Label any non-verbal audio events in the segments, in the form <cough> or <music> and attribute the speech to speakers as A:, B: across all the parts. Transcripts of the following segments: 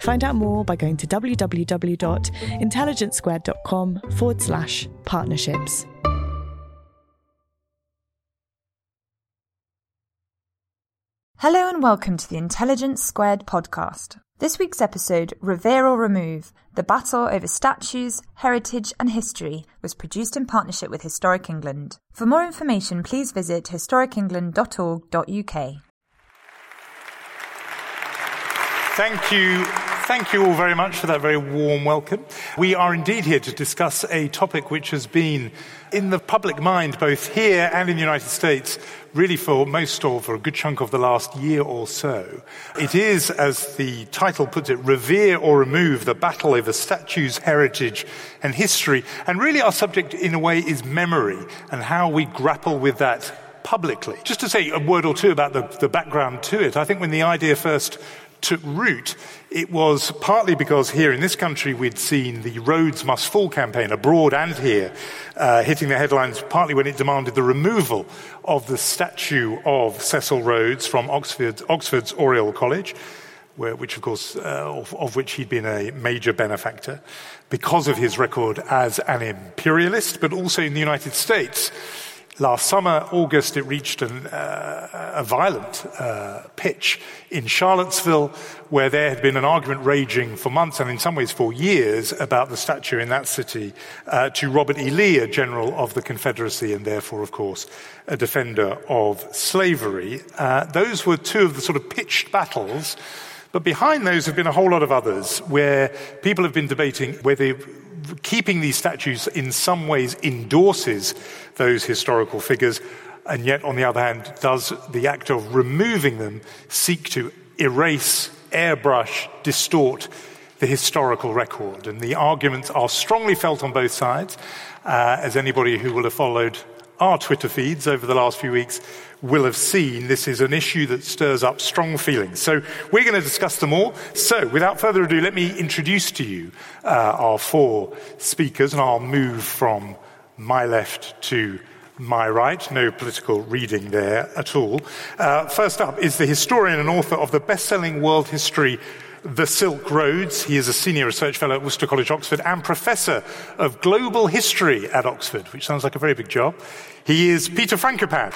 A: Find out more by going to www.intelligencesquared.com forward slash partnerships.
B: Hello and welcome to the Intelligence Squared podcast. This week's episode, Revere or Remove The Battle Over Statues, Heritage and History, was produced in partnership with Historic England. For more information, please visit historicengland.org.uk.
C: Thank you. Thank you all very much for that very warm welcome. We are indeed here to discuss a topic which has been in the public mind, both here and in the United States, really for most or for a good chunk of the last year or so. It is, as the title puts it, revere or remove the battle over statues, heritage, and history. And really our subject in a way is memory and how we grapple with that publicly. Just to say a word or two about the, the background to it, I think when the idea first took root, it was partly because here in this country we'd seen the Rhodes Must Fall campaign, abroad and here, uh, hitting the headlines, partly when it demanded the removal of the statue of Cecil Rhodes from Oxford, Oxford's Oriel College. Where, which, of course, uh, of, of which he'd been a major benefactor because of his record as an imperialist, but also in the United States Last summer, August, it reached an, uh, a violent uh, pitch in Charlottesville, where there had been an argument raging for months and in some ways for years about the statue in that city uh, to Robert E. Lee, a general of the Confederacy and therefore, of course, a defender of slavery. Uh, those were two of the sort of pitched battles. But behind those have been a whole lot of others where people have been debating whether keeping these statues in some ways endorses those historical figures, and yet, on the other hand, does the act of removing them seek to erase, airbrush, distort the historical record? And the arguments are strongly felt on both sides, uh, as anybody who will have followed our Twitter feeds over the last few weeks will have seen, this is an issue that stirs up strong feelings. So we're going to discuss them all. So without further ado, let me introduce to you uh, our four speakers, and I'll move from my left to my right. No political reading there at all. Uh, first up is the historian and author of the best-selling world history the Silk Roads. He is a senior research fellow at Worcester College, Oxford, and professor of global history at Oxford, which sounds like a very big job. He is Peter Frankopan.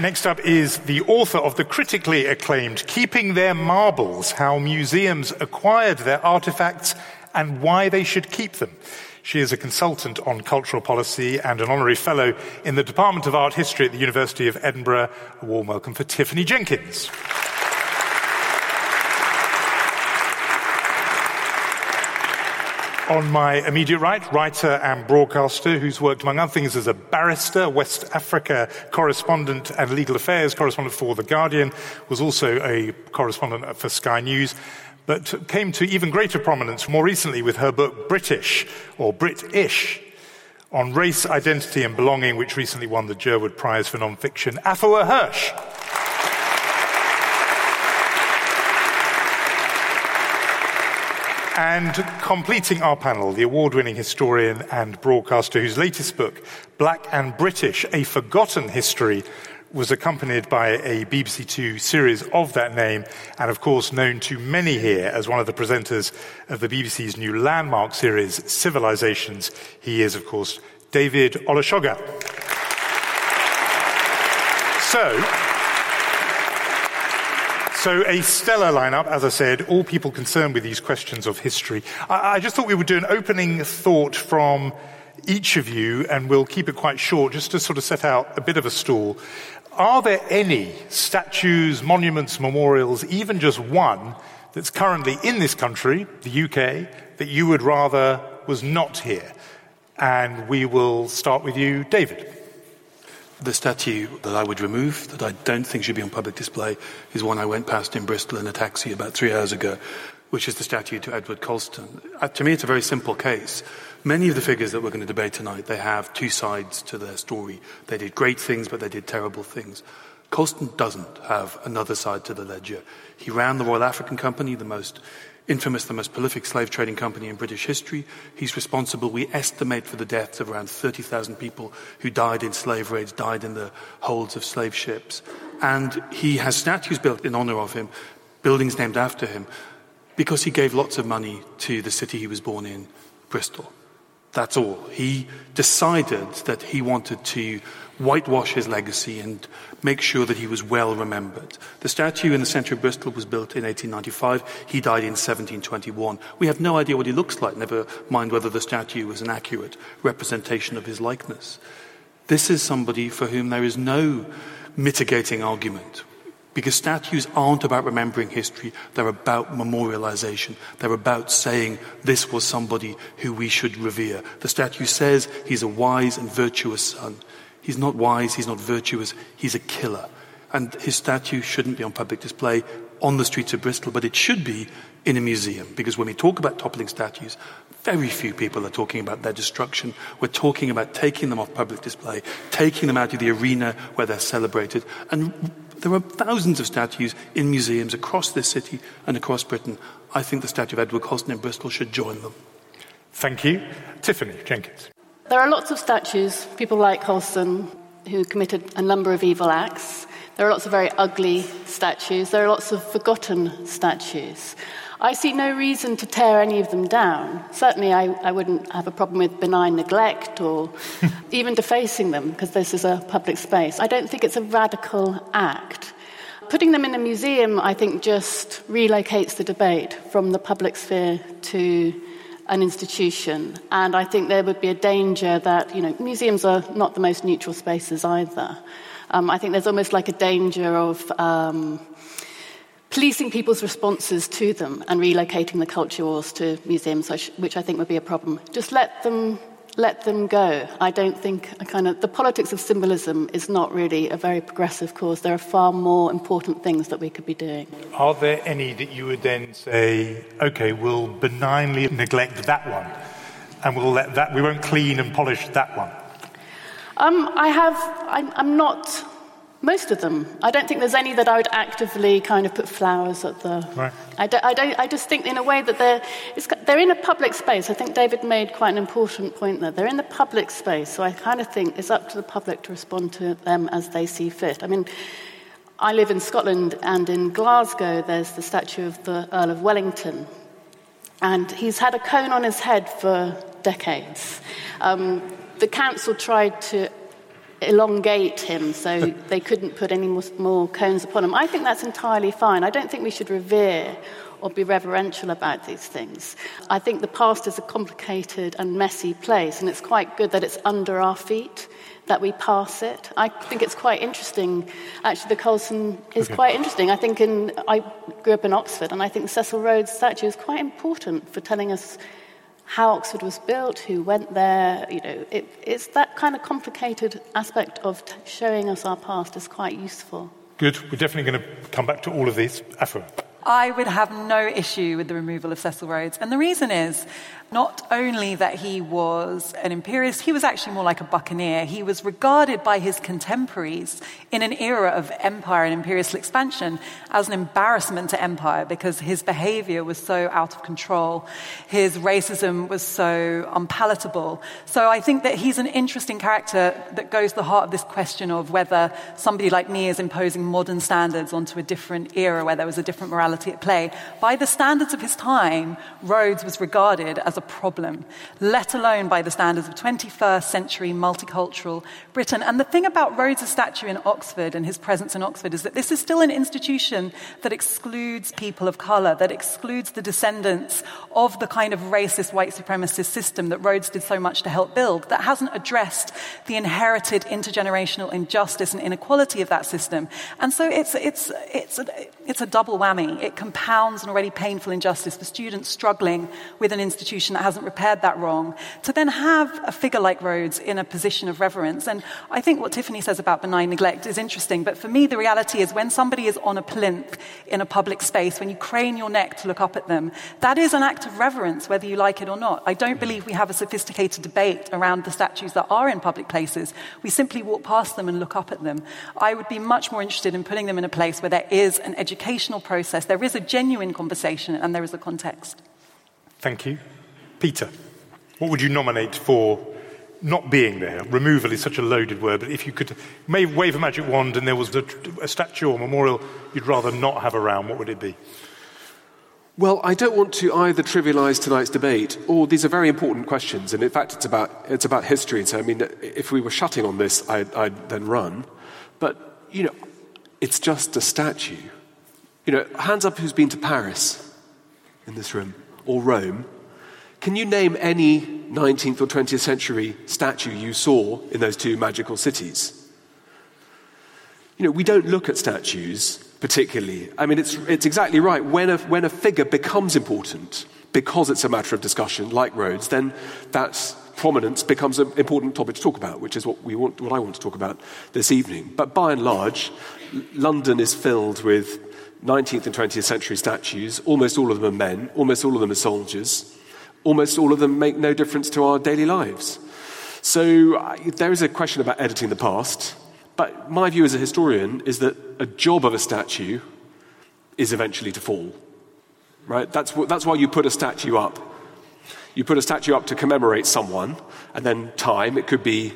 C: Next up is the author of the critically acclaimed Keeping Their Marbles How Museums Acquired Their Artifacts and Why They Should Keep Them. She is a consultant on cultural policy and an honorary fellow in the Department of Art History at the University of Edinburgh. A warm welcome for Tiffany Jenkins. On my immediate right, writer and broadcaster who's worked, among other things, as a barrister, West Africa correspondent, and legal affairs correspondent for The Guardian, was also a correspondent for Sky News, but came to even greater prominence more recently with her book British, or British, on race, identity, and belonging, which recently won the Jerwood Prize for Nonfiction. Afua Hirsch. And completing our panel, the award winning historian and broadcaster whose latest book, Black and British A Forgotten History, was accompanied by a BBC Two series of that name, and of course, known to many here as one of the presenters of the BBC's new landmark series, Civilizations. He is, of course, David Olusoga. So, So, a stellar lineup, as I said, all people concerned with these questions of history. I, I just thought we would do an opening thought from each of you, and we'll keep it quite short just to sort of set out a bit of a stall. Are there any statues, monuments, memorials, even just one, that's currently in this country, the UK, that you would rather was not here? And we will start with you, David.
D: The statue that I would remove, that I don't think should be on public display, is one I went past in Bristol in a taxi about three hours ago, which is the statue to Edward Colston. Uh, to me, it's a very simple case. Many of the figures that we're going to debate tonight, they have two sides to their story. They did great things, but they did terrible things. Colston doesn't have another side to the ledger. He ran the Royal African Company, the most infamous, the most prolific slave trading company in British history. He's responsible, we estimate, for the deaths of around 30,000 people who died in slave raids, died in the holds of slave ships. And he has statues built in honor of him, buildings named after him, because he gave lots of money to the city he was born in, Bristol. That's all. He decided that he wanted to whitewash his legacy and make sure that he was well remembered. The statue in the centre of Bristol was built in 1895. He died in 1721. We have no idea what he looks like, never mind whether the statue was an accurate representation of his likeness. This is somebody for whom there is no mitigating argument. Because statues aren't about remembering history, they're about memorialization. They're about saying this was somebody who we should revere. The statue says he's a wise and virtuous son. He's not wise, he's not virtuous, he's a killer. And his statue shouldn't be on public display on the streets of Bristol, but it should be in a museum. Because when we talk about toppling statues, very few people are talking about their destruction. We're talking about taking them off public display, taking them out of the arena where they're celebrated. And there are thousands of statues in museums across this city and across Britain. I think the statue of Edward Colston in Bristol should join them.
C: Thank you. Tiffany Jenkins.
E: There are lots of statues, people like Colston, who committed a number of evil acts. There are lots of very ugly statues. There are lots of forgotten statues. I see no reason to tear any of them down. Certainly, I, I wouldn't have a problem with benign neglect or <laughs> even defacing them, because this is a public space. I don't think it's a radical act. Putting them in a museum, I think, just relocates the debate from the public sphere to an institution. And I think there would be a danger that, you know, museums are not the most neutral spaces either. Um, I think there's almost like a danger of um, policing people's responses to them and relocating the culture wars to museums, which I think would be a problem. Just let them let them go. I don't think a kind of the politics of symbolism is not really a very progressive cause. There are far more important things that we could be doing.
C: Are there any that you would then say, okay, we'll benignly neglect that one, and we'll let that we won't clean and polish that one?
E: Um, I have. I'm, I'm not most of them. I don't think there's any that I would actively kind of put flowers at the.
C: Right.
E: I, don't, I, don't, I just think, in a way, that they're, they're in a public space. I think David made quite an important point there. They're in the public space, so I kind of think it's up to the public to respond to them as they see fit. I mean, I live in Scotland, and in Glasgow, there's the statue of the Earl of Wellington. And he's had a cone on his head for decades. Um, the council tried to elongate him so they couldn't put any more, more, cones upon him. I think that's entirely fine. I don't think we should revere or be reverential about these things. I think the past is a complicated and messy place, and it's quite good that it's under our feet. That we pass it. I think it's quite interesting. Actually, the Colston is okay. quite interesting. I think in I grew up in Oxford, and I think Cecil Rhodes' statue is quite important for telling us how Oxford was built, who went there. You know, it, it's that kind of complicated aspect of t- showing us our past is quite useful.
C: Good. We're definitely going to come back to all of these. Afua.
F: I would have no issue with the removal of Cecil Rhodes. And the reason is not only that he was an imperialist, he was actually more like a buccaneer. He was regarded by his contemporaries in an era of empire and imperial expansion as an embarrassment to empire because his behavior was so out of control. His racism was so unpalatable. So I think that he's an interesting character that goes to the heart of this question of whether somebody like me is imposing modern standards onto a different era where there was a different morality at play. By the standards of his time, Rhodes was regarded as a problem, let alone by the standards of 21st century multicultural Britain. And the thing about Rhodes' statue in Oxford and his presence in Oxford is that this is still an institution that excludes people of colour, that excludes the descendants of the kind of racist white supremacist system that Rhodes did so much to help build, that hasn't addressed the inherited intergenerational injustice and inequality of that system. And so it's, it's, it's, a, it's a double whammy. It compounds an already painful injustice for students struggling with an institution that hasn't repaired that wrong. To then have a figure like Rhodes in a position of reverence. And I think what Tiffany says about benign neglect is interesting, but for me, the reality is when somebody is on a plinth in a public space, when you crane your neck to look up at them, that is an act of reverence, whether you like it or not. I don't believe we have a sophisticated debate around the statues that are in public places. We simply walk past them and look up at them. I would be much more interested in putting them in a place where there is an educational process, there is a genuine conversation, and there is a context.
C: Thank you. Peter, what would you nominate for not being there? Removal is such a loaded word, but if you could wave a magic wand and there was a, a statue or memorial you'd rather not have around, what would it be?
G: Well, I don't want to either trivialize tonight's debate, or these are very important questions, and in fact, it's about, it's about history. So, I mean, if we were shutting on this, I'd, I'd then run. But, you know, it's just a statue. You know, hands up who's been to Paris in this room, or Rome. Can you name any 19th or 20th century statue you saw in those two magical cities? You know, we don't look at statues particularly. I mean, it's, it's exactly right. When a, when a figure becomes important because it's a matter of discussion, like Rhodes, then that prominence becomes an important topic to talk about, which is what, we want, what I want to talk about this evening. But by and large, London is filled with 19th and 20th century statues. Almost all of them are men, almost all of them are soldiers, almost all of them make no difference to our daily lives. So uh, there is a question about editing the past. But my view as a historian is that a job of a statue is eventually to fall. Right? That's, what, that's why you put a statue up. You put a statue up to commemorate someone, and then time, it could be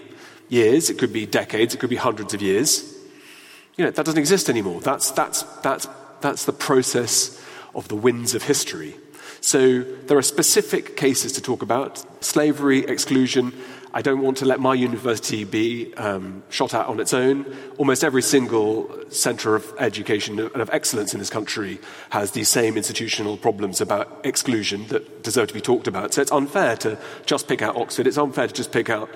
G: years, it could be decades, it could be hundreds of years. You know, that doesn't exist anymore. That's, that's, that's, that's the process of the winds of history. So there are specific cases to talk about slavery, exclusion. I don't want to let my university be um, shot at on its own. Almost every single center of education and of excellence in this country has these same institutional problems about exclusion that deserve to be talked about. So it's unfair to just pick out Oxford. It's unfair to just pick out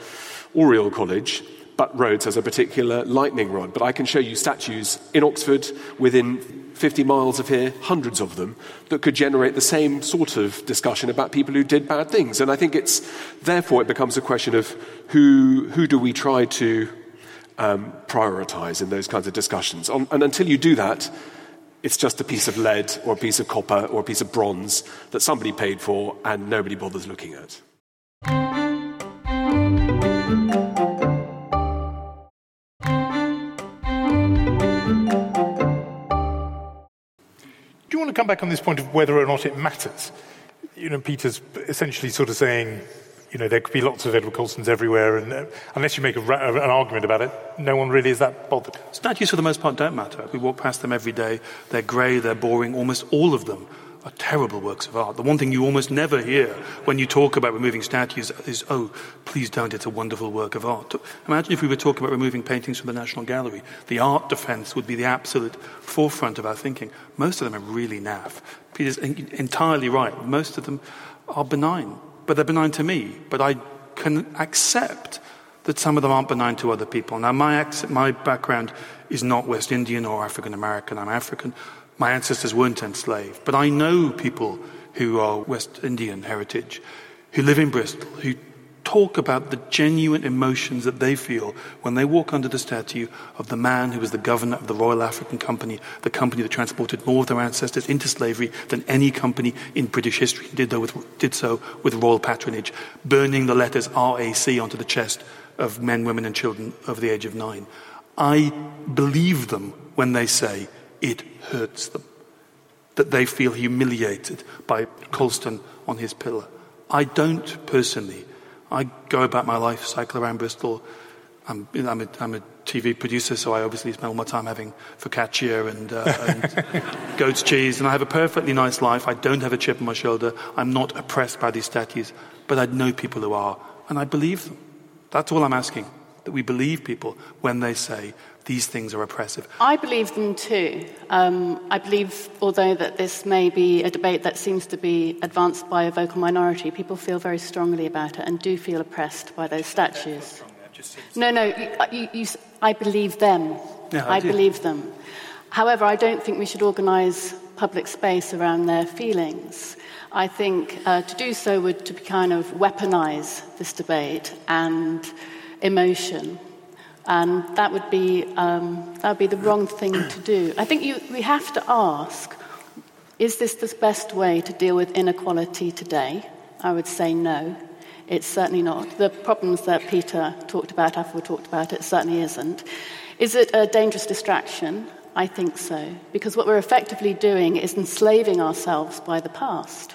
G: Oriel College but Rhodes has a particular lightning rod. But I can show you statues in Oxford within 50 miles of here, hundreds of them, that could generate the same sort of discussion about people who did bad things. And I think it's, therefore, it becomes a question of who, who do we try to um, prioritize in those kinds of discussions. and until you do that, it's just a piece of lead or a piece of copper or a piece of bronze that somebody paid for and nobody bothers looking at.
C: Come back on this point of whether or not it matters. You know, Peter's essentially sort of saying, you know, there could be lots of Edward Colstons everywhere, and uh, unless you make a, an argument about it, no one really is that bothered.
D: Statues, for the most part, don't matter. We walk past them every day. They're grey, they're boring. Almost all of them are terrible works of art. The one thing you almost never hear when you talk about removing statues is, oh, please don't, it's a wonderful work of art. Imagine if we were talking about removing paintings from the National Gallery. The art defense would be the absolute forefront of our thinking. Most of them are really naff. Peter's entirely right. Most of them are benign, but they're benign to me. But I can accept that some of them aren't benign to other people. Now, my, my background is not West Indian or African American. I'm African. My ancestors weren't enslaved, but I know people who are West Indian heritage, who live in Bristol, who talk about the genuine emotions that they feel when they walk under the statue of the man who was the governor of the Royal African Company, the company that transported more of their ancestors into slavery than any company in British history did, with, did so with royal patronage, burning the letters RAC onto the chest of men, women, and children over the age of nine. I believe them when they say it hurts them. That they feel humiliated by Colston on his pillar. I don't personally. I go about my life, cycle around Bristol. I'm, I'm, a, I'm, a TV producer, so I obviously spend all my time having focaccia and, uh, <laughs> and goat's cheese, and I have a perfectly nice life. I don't have a chip on my shoulder. I'm not oppressed by these statues, but I know people who are, and I believe them. That's all I'm asking, that we believe people when they say these things are oppressive.
E: I believe them too. Um, I believe, although that this may be a debate that seems to be advanced by a vocal minority, people feel very strongly about it and do feel oppressed by those statues. No, no, you, uh, you, you, I believe them.
D: Yeah, I,
E: I believe them. However, I don't think we should organise public space around their feelings. I think uh, to do so would to kind of weaponise this debate and emotion, and that would be um, that would be the wrong thing to do. I think you, we have to ask: Is this the best way to deal with inequality today? I would say no. It's certainly not. The problems that Peter talked about, Afua talked about, it certainly isn't. Is it a dangerous distraction? I think so. Because what we're effectively doing is enslaving ourselves by the past.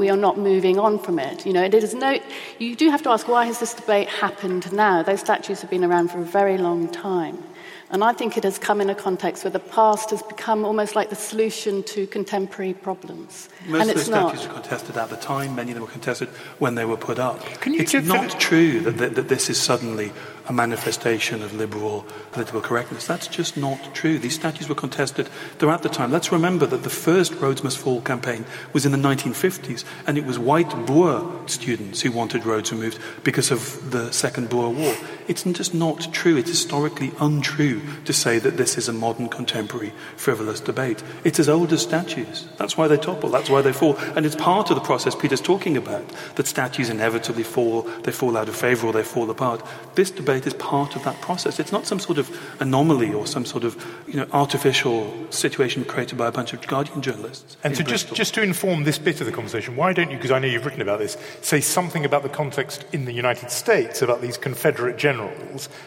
E: We are not moving on from it. You know, it is no, you do have to ask why has this debate happened now? Those statues have been around for a very long time. And I think it has come in a context where the past has become almost like the solution to contemporary problems.
D: Most
E: and
D: of the
E: statues
D: were contested at the time, many of them were contested when they were put up. it's not true that, that, that this is suddenly a manifestation of liberal political correctness. That's just not true. These statues were contested throughout the time. Let's remember that the first Rhodes Must Fall campaign was in the 1950s, and it was white Boer students who wanted Rhodes removed because of the Second Boer War. It's just not true. It's historically untrue to say that this is a modern, contemporary, frivolous debate. It's as old as statues. That's why they topple. That's why they fall. And it's part of the process Peter's talking about that statues inevitably fall, they fall out of favor or they fall apart. This debate is part of that process. It's not some sort of anomaly or some sort of you know, artificial situation created by a bunch of Guardian journalists.
C: And so, just, just to inform this bit of the conversation, why don't you, because I know you've written about this, say something about the context in the United States about these Confederate generals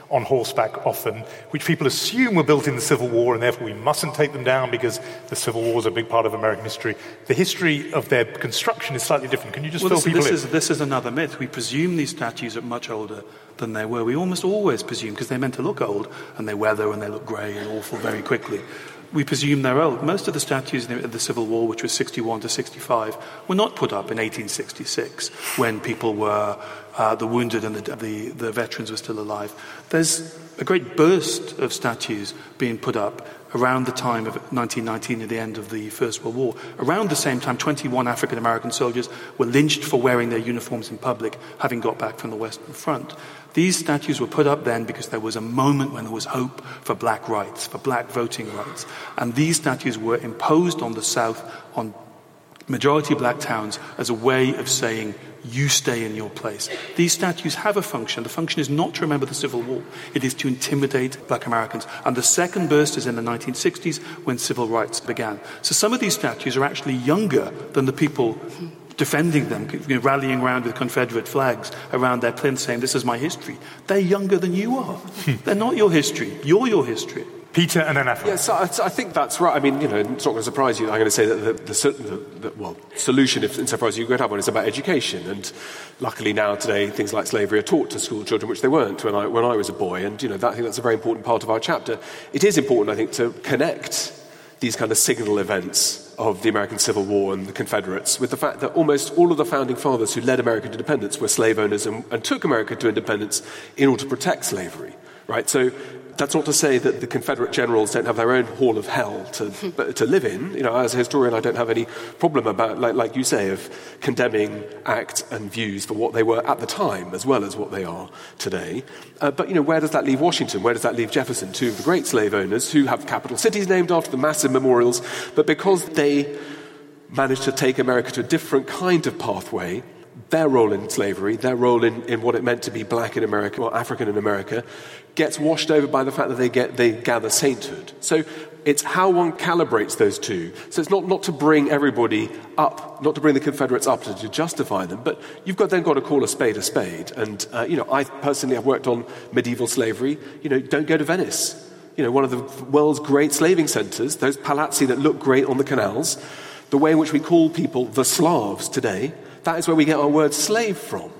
C: on horseback often, which people assume were built in the Civil War and therefore we mustn't take them down because the Civil War is a big part of American history. The history of their construction is slightly different. Can you just
D: well,
C: fill
D: this,
C: people
D: this
C: in?
D: Is, this is another myth. We presume these statues are much older than they were. We almost always presume, because they're meant to look old, and they weather and they look grey and awful very quickly. We presume they're old. Most of the statues of the Civil War, which was 61 to 65, were not put up in 1866 when people were, uh, the wounded and the, the, the veterans were still alive. There's a great burst of statues being put up around the time of 1919 at the end of the First World War. Around the same time, 21 African American soldiers were lynched for wearing their uniforms in public, having got back from the Western Front. These statues were put up then because there was a moment when there was hope for black rights, for black voting rights. And these statues were imposed on the South, on majority black towns, as a way of saying, you stay in your place. These statues have a function. The function is not to remember the Civil War, it is to intimidate black Americans. And the second burst is in the 1960s when civil rights began. So some of these statues are actually younger than the people defending them, you know, rallying around with Confederate flags around their plinth saying, This is my history. They're younger than you are. <laughs> They're not your history. You're your history.
C: Peter and then Afua.
G: Yes, I, I, think that's right. I mean, you know, it's not going to surprise you. I'm going to say that the, the, the, the well, solution, if insofar as you go to have one, is about education. And luckily now today, things like slavery are taught to school children, which they weren't when I, when I was a boy. And, you know, that, I think that's a very important part of our chapter. It is important, I think, to connect these kind of signal events of the American Civil War and the Confederates with the fact that almost all of the founding fathers who led American independence were slave owners and, and took America to independence in order to protect slavery. Right? So that's not to say that the Confederate generals don't have their own hall of hell to, <laughs> to live in. You know, as a historian, I don't have any problem about, like, like you say, of condemning acts and views for what they were at the time as well as what they are today. Uh, but, you know, where does that leave Washington? Where does that leave Jefferson? Two of the great slave owners who have capital cities named after them, massive memorials, but because they managed to take America to a different kind of pathway, their role in slavery, their role in, in what it meant to be black in America or African in America, gets washed over by the fact that they, get, they gather sainthood. So it's how one calibrates those two. So it's not, not to bring everybody up, not to bring the Confederates up to, to justify them, but you've got, then got to call a spade a spade. And, uh, you know, I personally have worked on medieval slavery. You know, don't go to Venice. You know, one of the world's great slaving centers, those palazzi that look great on the canals, the way in which we call people the Slavs today, that is where we get our word slave from.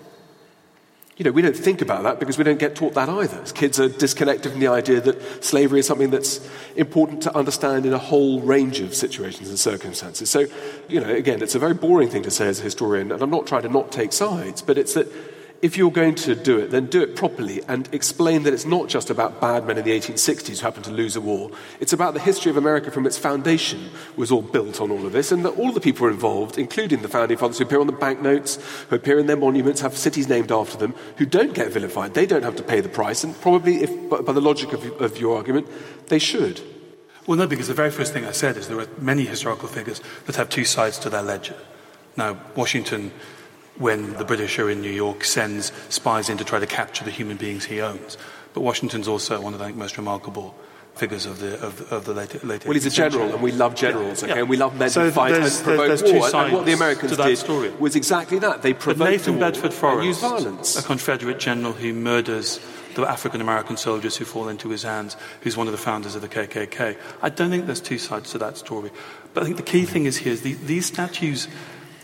G: you know, we don't think about that because we don't get taught that either. Kids are disconnected from the idea that slavery is something that's important to understand in a whole range of situations and circumstances. So, you know, again, it's a very boring thing to say as a historian, and I'm not trying to not take sides, but it's that if you're going to do it, then do it properly and explain that it's not just about bad men in the 1860s who happened to lose a war. It's about the history of America from its foundation was all built on all of this, and that all the people involved, including the founding fathers who appear on the banknotes, who appear in their monuments, have cities named after them, who don't get vilified. They don't have to pay the price, and probably, if, by the logic of, of your argument, they should.
D: Well, no, because the very first thing I said is there are many historical figures that have two sides to their ledger. Now, Washington when the British are in New York, sends spies in to try to capture the human beings he owns. But Washington's also one of the most remarkable figures of the of, of the late,
G: Well, he's a general, and we love generals, yeah, okay? And we love men
D: so
G: who fight and provoke war. And what the Americans did
D: story.
G: was exactly that. They provoked
D: but Nathan Bedford Forrest,
G: used violence.
D: a Confederate general who murders the African American soldiers who fall into his hands, who's one of the founders of the KKK. I don't think there's two sides to that story. But I think the key thing is here is the, these statues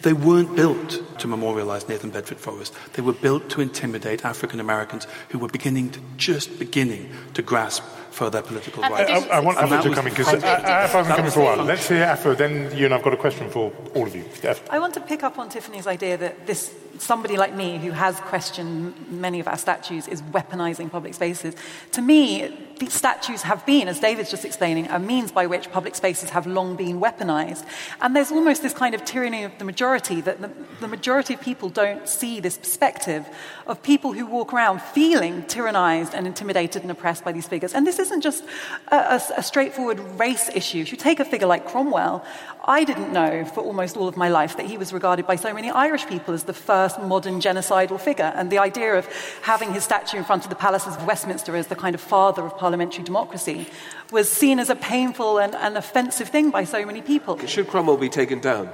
D: they weren't built to memorialize Nathan Bedford Forrest. They were built to intimidate African Americans who were beginning to, just beginning to grasp for their political rights.
C: I, I, I want Afua to come in because Afua hasn't come in for a while. Let's hear Afua, then you and I've got a question for all of you.
F: I want to pick up on Tiffany's idea that this somebody like me who has questioned many of our statues is weaponizing public spaces. To me, these statues have been, as David's just explaining, a means by which public spaces have long been weaponized. And there's almost this kind of tyranny of the majority that the, the majority of people don't see this perspective of people who walk around feeling tyrannized and intimidated and oppressed by these figures. And this isn't just a, a, a straightforward race issue. If you take a figure like Cromwell, I didn't know for almost all of my life that he was regarded by so many Irish people as the first modern genocidal figure. And the idea of having his statue in front of the palaces of Westminster as the kind of father of parliamentary democracy was seen as a painful and, and offensive thing by so many people.
G: Should Cromwell be taken down?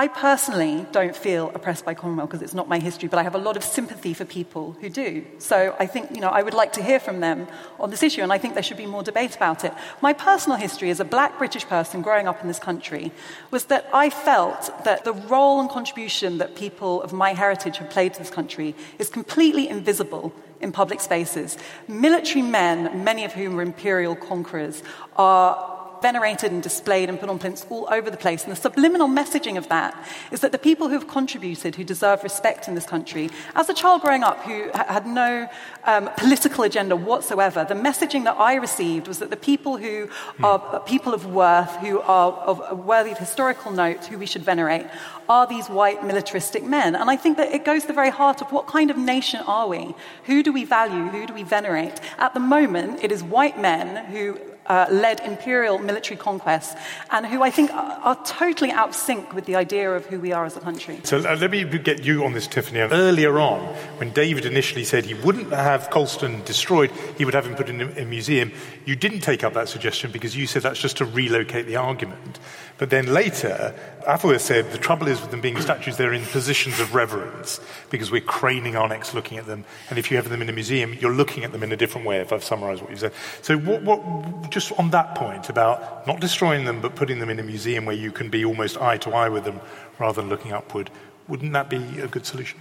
F: I personally don't feel oppressed by Cromwell because it's not my history, but I have a lot of sympathy for people who do. So I think, you know, I would like to hear from them on this issue, and I think there should be more debate about it. My personal history as a black British person growing up in this country was that I felt that the role and contribution that people of my heritage have played to this country is completely invisible in public spaces. Military men, many of whom were imperial conquerors, are venerated and displayed and put on plinths all over the place. And the subliminal messaging of that is that the people who have contributed, who deserve respect in this country, as a child growing up who had no um, political agenda whatsoever, the messaging that I received was that the people who are people of worth, who are of, worthy of historical note, who we should venerate, are these white militaristic men. And I think that it goes to the very heart of what kind of nation are we? Who do we value? Who do we venerate? At the moment, it is white men who uh, led imperial military conquests and who I think are, totally out of sync with the idea of who we are as a country.
C: So uh, let me get you on this, Tiffany. Earlier on, when David initially said he wouldn't have Colston destroyed, he would have him put in a, a museum, you didn't take up that suggestion because you said that's just to relocate the argument. But then later, Afua said the trouble is with them being statues, they're in positions of reverence because we're craning our necks looking at them. And if you have them in a museum, you're looking at them in a different way, if I've summarized what you said. So, what, what, just on that point about not destroying them, but putting them in a museum where you can be almost eye to eye with them rather than looking upward, wouldn't that be a good solution?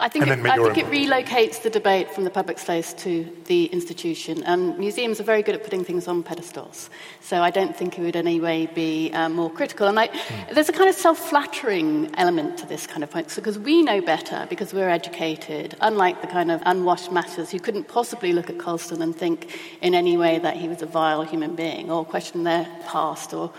E: I think, it, I think it relocates the debate from the public space to the institution. And museums are very good at putting things on pedestals. So I don't think it would in any way be um, more critical. And I, mm. there's a kind of self flattering element to this kind of point. Because we know better, because we're educated, unlike the kind of unwashed masses who couldn't possibly look at Colston and think in any way that he was a vile human being or question their past or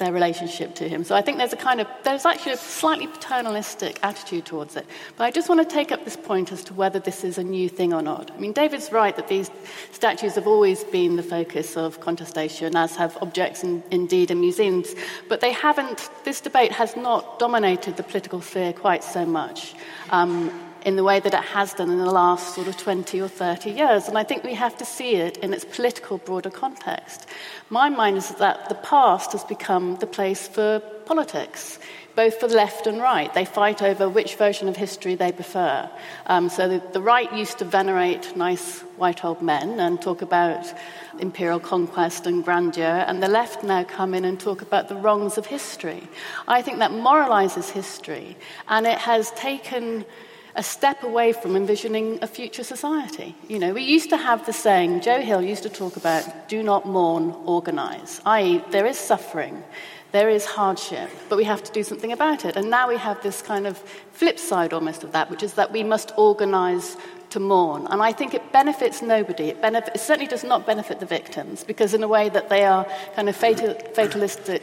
E: their relationship to him. So I think there's a kind of, there's actually a slightly paternalistic attitude towards it. But I just want to take up this point as to whether this is a new thing or not. I mean, David's right that these statues have always been the focus of contestation, as have objects in, indeed in museums. But they haven't, this debate has not dominated the political sphere quite so much. Um, in the way that it has done in the last sort of 20 or 30 years. And I think we have to see it in its political, broader context. My mind is that the past has become the place for politics, both for the left and right. They fight over which version of history they prefer. Um, so the, the right used to venerate nice white old men and talk about imperial conquest and grandeur, and the left now come in and talk about the wrongs of history. I think that moralizes history, and it has taken a step away from envisioning a future society. You know, we used to have the saying, Joe Hill used to talk about do not mourn, organize, i.e., there is suffering, there is hardship, but we have to do something about it. And now we have this kind of flip side almost of that, which is that we must organize to mourn. And I think it benefits nobody. It, it certainly does not benefit the victims, because in a way that they are kind of fatal, fatalistic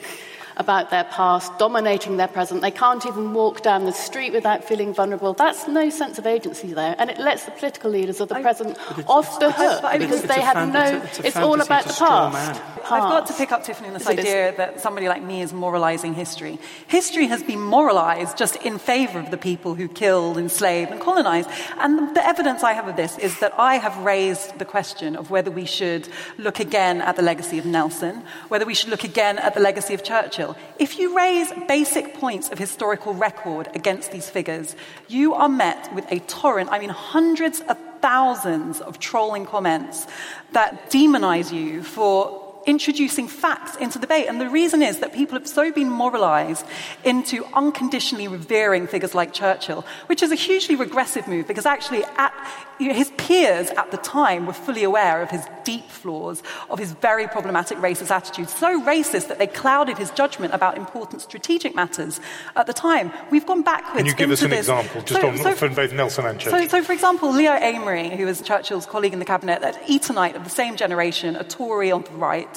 E: about their past, dominating their present. They can't even walk down the street without feeling vulnerable. That's no sense of agency there. And it lets the political leaders of the present off the hook because they have no. It's, it's all about the past.
F: I've got to pick up Tiffany on this idea that somebody like me is moralizing history. History has been moralized just in favor of the people who killed, enslaved, and colonized. And the evidence I have of this is that I have raised the question of whether we should look again at the legacy of Nelson, whether we should look again at the legacy of Churchill. If you raise basic points of historical record against these figures, you are met with a torrent, I mean, hundreds of thousands of trolling comments that demonize you for introducing facts into the debate. And the reason is that people have so been moralized into unconditionally revering figures like Churchill, which is a hugely regressive move because actually at, you know, his peers at the time were fully aware of his deep flaws, of his very problematic racist attitudes, so racist that they clouded his judgment about important strategic matters at the time. We've gone backwards.
C: Can you give us an
F: this.
C: example, just so, on, so, for both Nelson and Churchill?
F: So, so, for example, Leo Amery, who was Churchill's colleague in the cabinet, at Etonite of the same generation, a Tory on the right,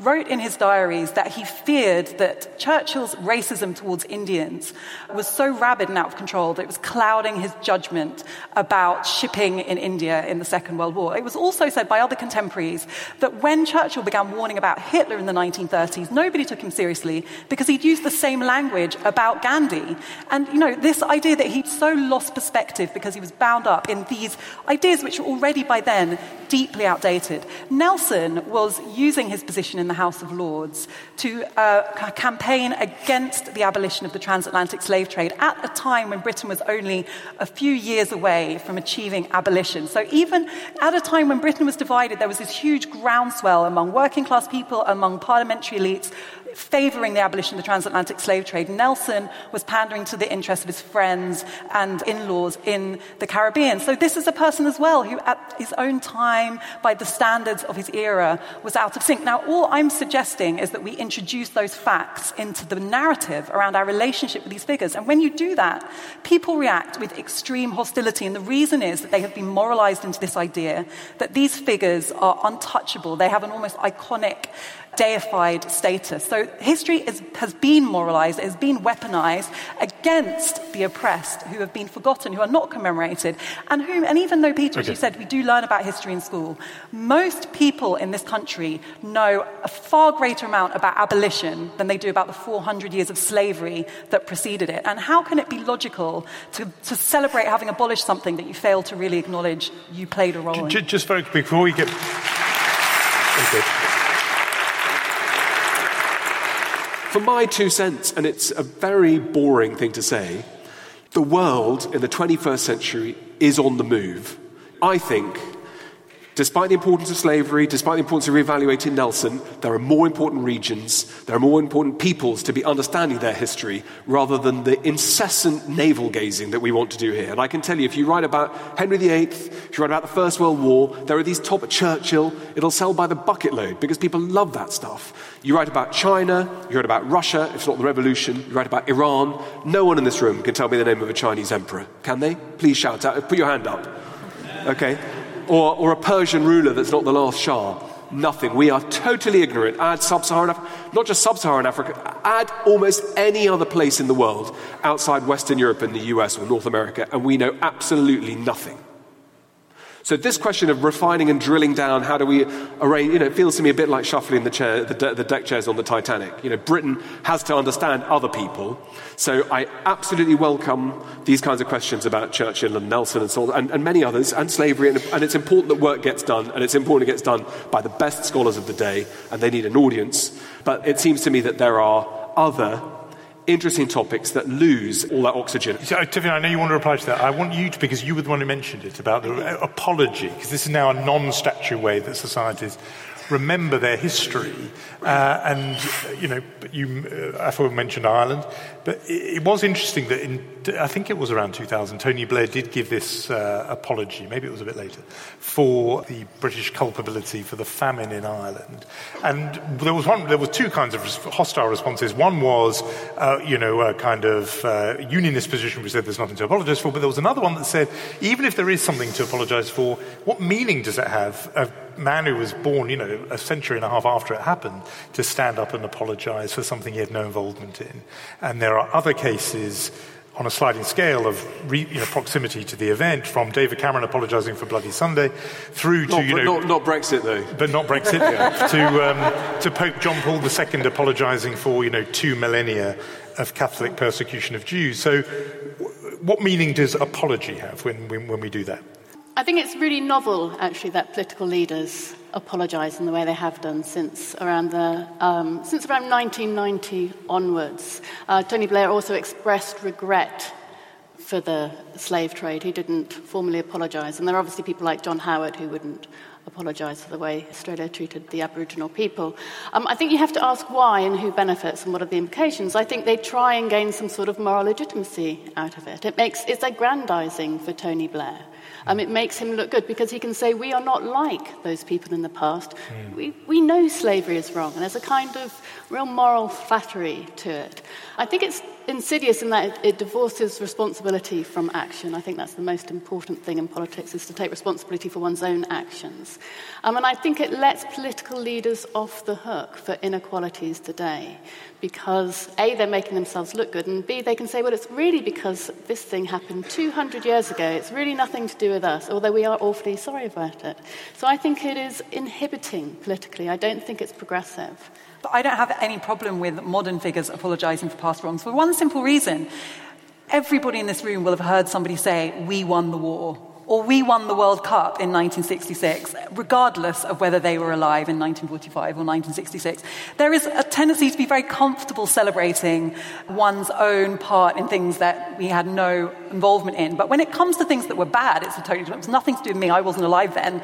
F: wrote in his diaries that he feared that Churchill's racism towards Indians was so rabid and out of control that it was clouding his judgment about shipping in India in the Second World War. It was also said by other contemporaries that when Churchill began warning about Hitler in the 1930s, nobody took him seriously because he'd used the same language about Gandhi. And, you know, this idea that he'd so lost perspective because he was bound up in these ideas which were already by then deeply outdated. Nelson was using his position in the House of Lords to uh, campaign against the abolition of the transatlantic slave trade at a time when Britain was only a few years away from achieving abolition. So, even at a time when Britain was divided, there was this huge groundswell among working class people, among parliamentary elites favouring the abolition of the transatlantic slave trade. Nelson was pandering to the interests of his friends and in laws in the Caribbean. So, this is a person as well who, at his own time, by the standards of his era, was out of sync. Now, all I'm suggesting is that we introduce those facts into the narrative around our relationship with these figures. And when you do that, people react with extreme hostility. And the reason is that they have been moralized into this idea that these figures are untouchable, they have an almost iconic deified status. So history is, has been moralized, it has been weaponized against the oppressed who have been forgotten, who are not commemorated, and whom, and even though, Peter, okay. as you said, we do learn about history in school, most people in this country know a far greater amount about abolition than they do about the 400 years of slavery that preceded it. And how can it be logical to, to celebrate having abolished something that you fail to really acknowledge you played a role
C: just,
F: in?
C: Just very quick, before we get. Okay.
G: For my two cents, and it's a very boring thing to say, the world in the 21st century is on the move. I think Despite the importance of slavery, despite the importance of reevaluating Nelson, there are more important regions, there are more important peoples to be understanding their history rather than the incessant navel gazing that we want to do here. And I can tell you, if you write about Henry VIII, if you write about the First World War, there are these top Churchill, it'll sell by the bucket load because people love that stuff. You write about China, you write about Russia, if it's not the revolution, you write about Iran. No one in this room can tell me the name of a Chinese emperor, can they? Please shout out, put your hand up. Okay or, or a Persian ruler that's not the last Shah. Nothing. We are totally ignorant. Add sub Saharan Africa, not just sub Saharan Africa, add almost any other place in the world outside Western Europe and the US or North America, and we know absolutely nothing. So this question of refining and drilling down, how do we arrange, you know, it feels to me a bit like shuffling the, chair, the, de- the deck chairs on the Titanic. You know, Britain has to understand other people. So I absolutely welcome these kinds of questions about Churchill and Nelson and so on, and, and many others, and slavery. And, and it's important that work gets done, and it's important it gets done by the best scholars of the day, and they need an audience. But it seems to me that there are other interesting topics that lose all that oxygen.
C: So, Tiffany, I know you want to reply to that. I want you to, because you were the one who mentioned it, about the apology, because this is now a non statue way that societies remember their history. Uh, and, you know, you, uh, I mentioned Ireland, but it, it, was interesting that in, I think it was around 2000, Tony Blair did give this uh, apology, maybe it was a bit later, for the British culpability for the famine in Ireland. And there was one, there were two kinds of hostile responses. One was, uh, you know, a kind of uh, unionist position which said there's nothing to apologize for, but there was another one that said, even if there is something to apologize for, what meaning does it have? Man who was born, you know, a century and a half after it happened, to stand up and apologize for something he had no involvement in. And there are other cases on a sliding scale of re, you know, proximity to the event, from David Cameron apologising for Bloody Sunday, through to
G: not,
C: you know,
G: not, not, Brexit though,
C: but not Brexit, yeah, <laughs> to um, to Pope John Paul II apologising for you know two millennia of Catholic persecution of Jews. So, what meaning does apology have when, when, when we do that?
E: I think it's really novel, actually, that political leaders apologise in the way they have done since around the um, since around 1990 onwards. Uh, Tony Blair also expressed regret for the slave trade. He didn't formally apologise, and there are obviously people like John Howard who wouldn't apologise for the way Australia treated the Aboriginal people. Um, I think you have to ask why and who benefits and what are the implications. I think they try and gain some sort of moral legitimacy out of it. It makes it's aggrandising for Tony Blair. Um, it makes him look good because he can say, We are not like those people in the past. Mm. We, we know slavery is wrong, and there's a kind of real moral flattery to it. I think it's insidious in that it, it, divorces responsibility from action. I think that's the most important thing in politics is to take responsibility for one's own actions. Um, and I think it lets political leaders off the hook for inequalities today because A, they're making themselves look good, and B, they can say, well, it's really because this thing happened 200 years ago. It's really nothing to do with us, although we are awfully sorry about it. So I think it is inhibiting politically. I don't think it's progressive.
F: But I don't have any problem with modern figures apologizing for past wrongs for one simple reason. Everybody in this room will have heard somebody say, We won the war, or We won the World Cup in 1966, regardless of whether they were alive in 1945 or 1966. There is a tendency to be very comfortable celebrating one's own part in things that we had no involvement in. But when it comes to things that were bad, it's a totally it's nothing to do with me. I wasn't alive then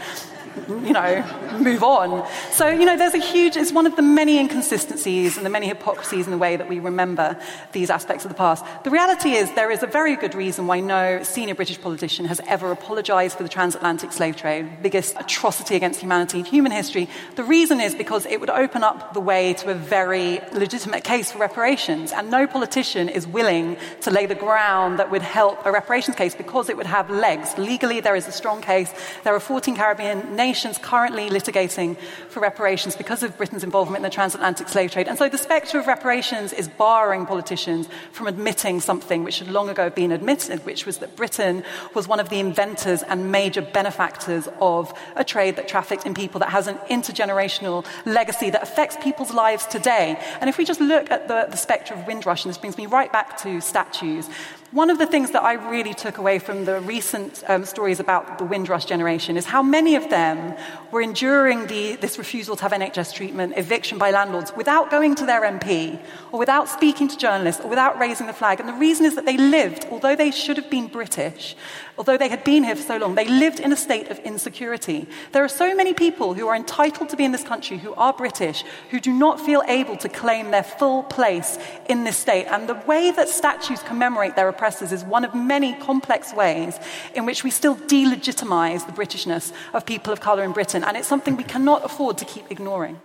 F: you know, move on. So, you know, there's a huge, it's one of the many inconsistencies and the many hypocrisies in the way that we remember these aspects of the past. The reality is there is a very good reason why no senior British politician has ever apologized for the transatlantic slave trade, biggest atrocity against humanity in human history. The reason is because it would open up the way to a very legitimate case for reparations, and no politician is willing to lay the ground that would help a reparations case because it would have legs. Legally, there is a strong case. There are 14 Caribbean nations currently litigating for reparations because of Britain's involvement in the transatlantic slave trade. And so the spectre of reparations is barring politicians from admitting something which should long ago been admitted, which was that Britain was one of the inventors and major benefactors of a trade that trafficked in people that has an intergenerational legacy that affects people's lives today. And if we just look at the, the spectre of Windrush, and this brings me right back to statues, one of the things that I really took away from the recent um, stories about the Windrush generation is how many of them were enduring the, this refusal to have NHS treatment, eviction by landlords, without going to their MP, or without speaking to journalists, or without raising the flag. And the reason is that they lived, although they should have been British, although they had been here for so long, they lived in a state of insecurity. There are so many people who are entitled to be in this country, who are British, who do not feel able to claim their full place in this state. And the way that statues commemorate their oppressors is one of many complex ways in which we still delegitimize the Britishness of people of colour in Britain, and it's something we cannot afford to keep ignoring.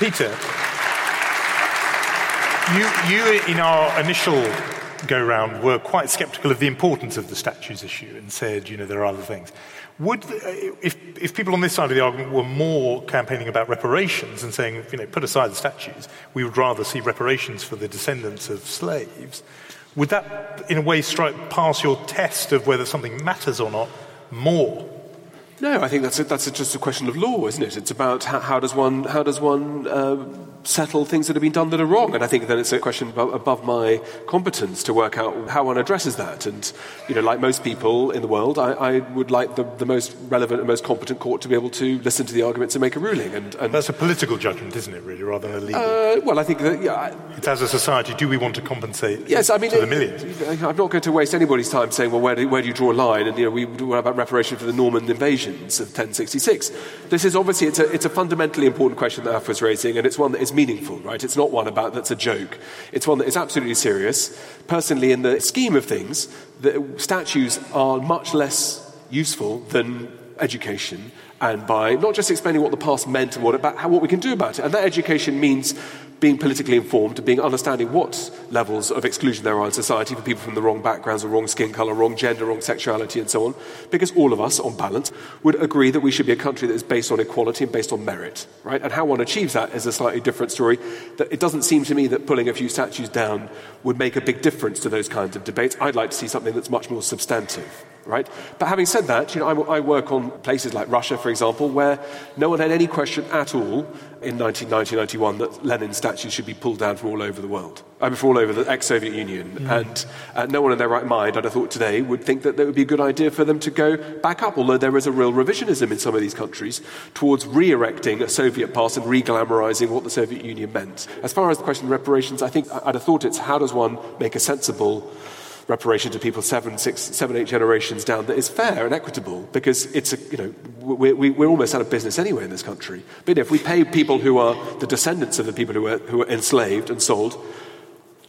C: Peter, you, you in our initial go round were quite sceptical of the importance of the statues issue and said, you know, there are other things. Would, uh, if, if people on this side of the argument were more campaigning about reparations and saying, you know, put aside the statues, we would rather see reparations for the descendants of slaves, would that, in a way, strike pass your test of whether something matters or not more?
G: No, I think that's a, that's a, just a question of law, isn't it? It's about how, how does one how does one uh, settle things that have been done that are wrong, and I think then it's a question above my competence to work out how one addresses that. And you know, like most people in the world, I, I would like the, the, most relevant and most competent court to be able to listen to the arguments and make a ruling. And, and
C: that's a political judgment, isn't it, really, rather than a legal?
G: Uh, well, I think that yeah.
C: It's as a society, do we want to compensate?
G: Yes, I mean,
C: to the millions.
G: I'm not going to waste anybody's time saying, well, where do, where do you draw a line? And you know, we what about reparation for the Norman invasion? Invasions of 1066. This is obviously, it's a, it's a fundamentally important question that is raising, and it's one that is meaningful, right? It's not one about that's a joke. It's one that is absolutely serious. Personally, in the scheme of things, the statues are much less useful than education and by not just explaining what the past meant and what, about how, what we can do about it. And that education means being politically informed, and being understanding what levels of exclusion there are in society for people from the wrong backgrounds or wrong skin colour, wrong gender, wrong sexuality, and so on. Because all of us, on balance, would agree that we should be a country that is based on equality and based on merit, right? And how one achieves that is a slightly different story. That it doesn't seem to me that pulling a few statues down would make a big difference to those kinds of debates. I'd like to see something that's much more substantive right? But having said that, you know, I, I, work on places like Russia, for example, where no one had any question at all in 1990, 91 that Lenin statues should be pulled down from all over the world, I mean, from all over the ex-Soviet Union. Mm. And uh, no one in their right mind, I'd have thought today, would think that it would be a good idea for them to go back up, although there is a real revisionism in some of these countries towards re-erecting a Soviet past and re-glamorizing what the Soviet Union meant. As far as the question of reparations, I think I'd have thought it's how does one make a sensible reparation to people seven, six, seven, eight generations down that is fair and equitable because it's a, you know, we're, we're almost out of business anyway in this country. But if we pay people who are the descendants of the people who were, who were enslaved and sold,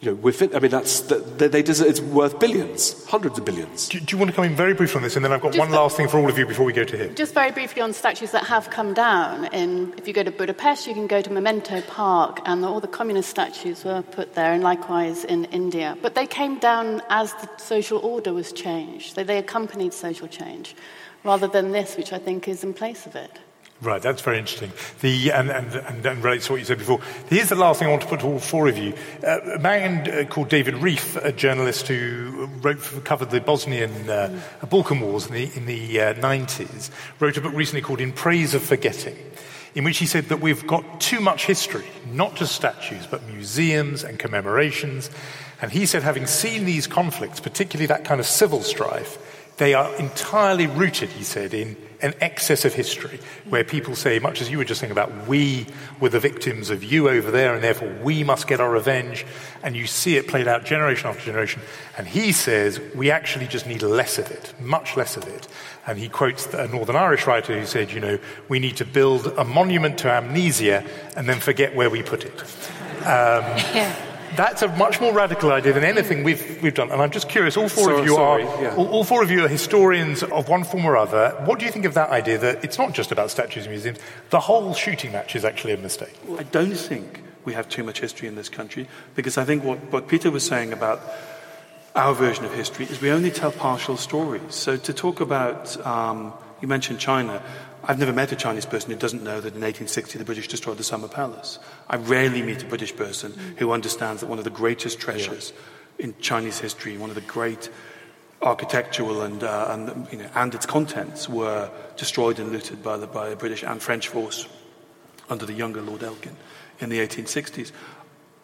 G: you know, we're I mean, that's, they, they deserve, it's worth billions, hundreds of billions.
C: Do, do, you want to come in very briefly on this? And then I've got just one last thing for all of you before we go to him.
E: Just very briefly on statues that have come down. In, if you go to Budapest, you can go to Memento Park, and all the communist statues were put there, and likewise in India. But they came down as the social order was changed. They, they accompanied social change, rather than this, which I think is in place of it.
C: Right, that's very interesting. The, and, and, and, and, relates to what you said before. Here's the last thing I want to put to all four of you. Uh, a man uh, called David Rieff, a journalist who wrote, covered the Bosnian uh. Balkan Wars in the, in the 90s, uh, wrote a book recently called In Praise of Forgetting, in which he said that we've got too much history, not just statues, but museums and commemorations. And he said, having seen these conflicts, particularly that kind of civil strife, they are entirely rooted, he said, in an excess of history, where people say, much as you were just saying about we were the victims of you over there, and therefore we must get our revenge, and you see it played out generation after generation. And he says, we actually just need less of it, much less of it. And he quotes a Northern Irish writer who said, you know, we need to build a monument to amnesia and then forget where we put it. Um, <laughs> yeah that's a much more radical idea than anything we've, we've done. And I'm just curious, all four
G: so,
C: of you
G: sorry,
C: are
G: yeah.
C: all, all, four of you are historians of one form or other. What do you think of that idea that it's not just about statues and museums? The whole shooting match is actually a mistake.
D: Well, I don't think we have too much history in this country because I think what, what Peter was saying about our version of history is we only tell partial stories. So to talk about, um, you mentioned China. I've never met a Chinese person who doesn't know that in 1860 the British destroyed the Summer Palace. I rarely meet a British person who understands that one of the greatest treasures yeah. in Chinese history, one of the great architectural and, uh, and, you know, and its contents were destroyed and looted by the, by the British and French force under the younger Lord Elgin in the 1860s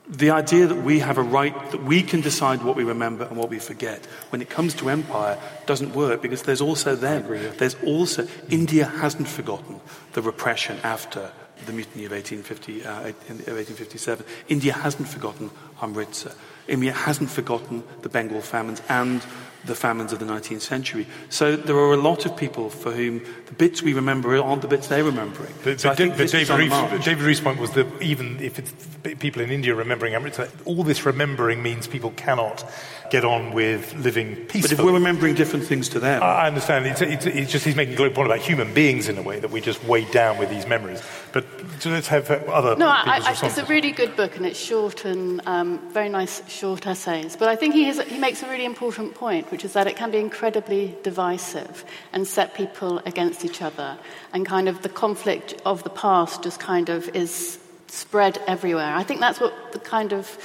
D: the idea that we have a right, that we can decide what we remember and what we forget when it comes to empire doesn't work because there's also them. There's also, India hasn't forgotten the repression after the mutiny of 1850, uh, 1857. India hasn't forgotten Amritsar. India hasn't forgotten the Bengal famines and the famines of the 19th century. So there are a lot of people for whom the bits we remember aren't the bits they're remembering.
C: But,
D: so
C: David, Rieff, David point was that even if it's people in India remembering Amritsar, all this remembering means people cannot get on with living peacefully.
D: But if we're remembering different things to them.
C: I understand. It's, it's, it's just he's making a global point about human beings in a way that we just weigh down with these memories. But so let's have other.
E: No, I, I, it's a really good book and it's short and um, very nice short essays. But I think he, has, he makes a really important point, which is that it can be incredibly divisive and set people against each other. And kind of the conflict of the past just kind of is spread everywhere. I think that's what the kind of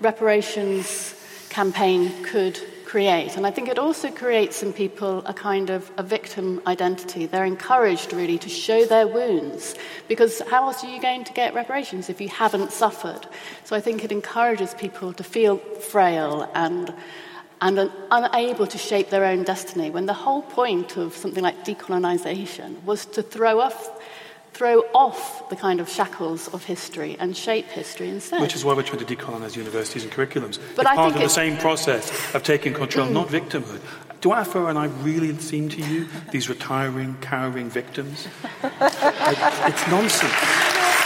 E: reparations campaign could create. And I think it also creates in people a kind of a victim identity. They're encouraged really to show their wounds because how else are you going to get reparations if you haven't suffered? So I think it encourages people to feel frail and and unable to shape their own destiny when the whole point of something like decolonization was to throw off throw off the kind of shackles of history and shape history instead.
D: Which is why we're trying to decolonize universities and curriculums. But it's I part of the same process of taking control, mm. not victimhood. Do Afua and I really seem to you these retiring, cowering victims? it's nonsense.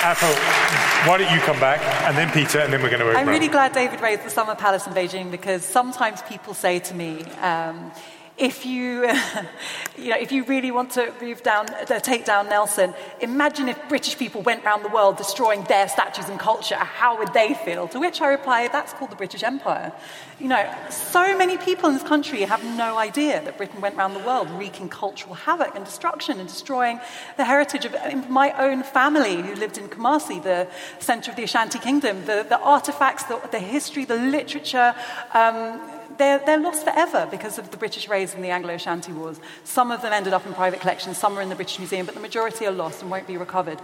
C: Afua, why don't you come back, and then Peter, and then we're going to.
F: I'm really glad David raised the Summer Palace in Beijing because sometimes people say to me. Um, if you, <laughs> you know, if you really want to move down, uh, take down Nelson, imagine if British people went around the world destroying their statues and culture. How would they feel? To which I reply, that's called the British Empire. You know, so many people in this country have no idea that Britain went around the world wreaking cultural havoc and destruction and destroying the heritage of my own family who lived in Kumasi, the center of the Ashanti Kingdom, the, the artifacts, the, the history, the literature. Um, they're, they're lost forever because of the British raids in the Anglo-Ashanti Wars. Some of them ended up in private collections, some are in the British Museum, but the majority are lost and won't be recovered.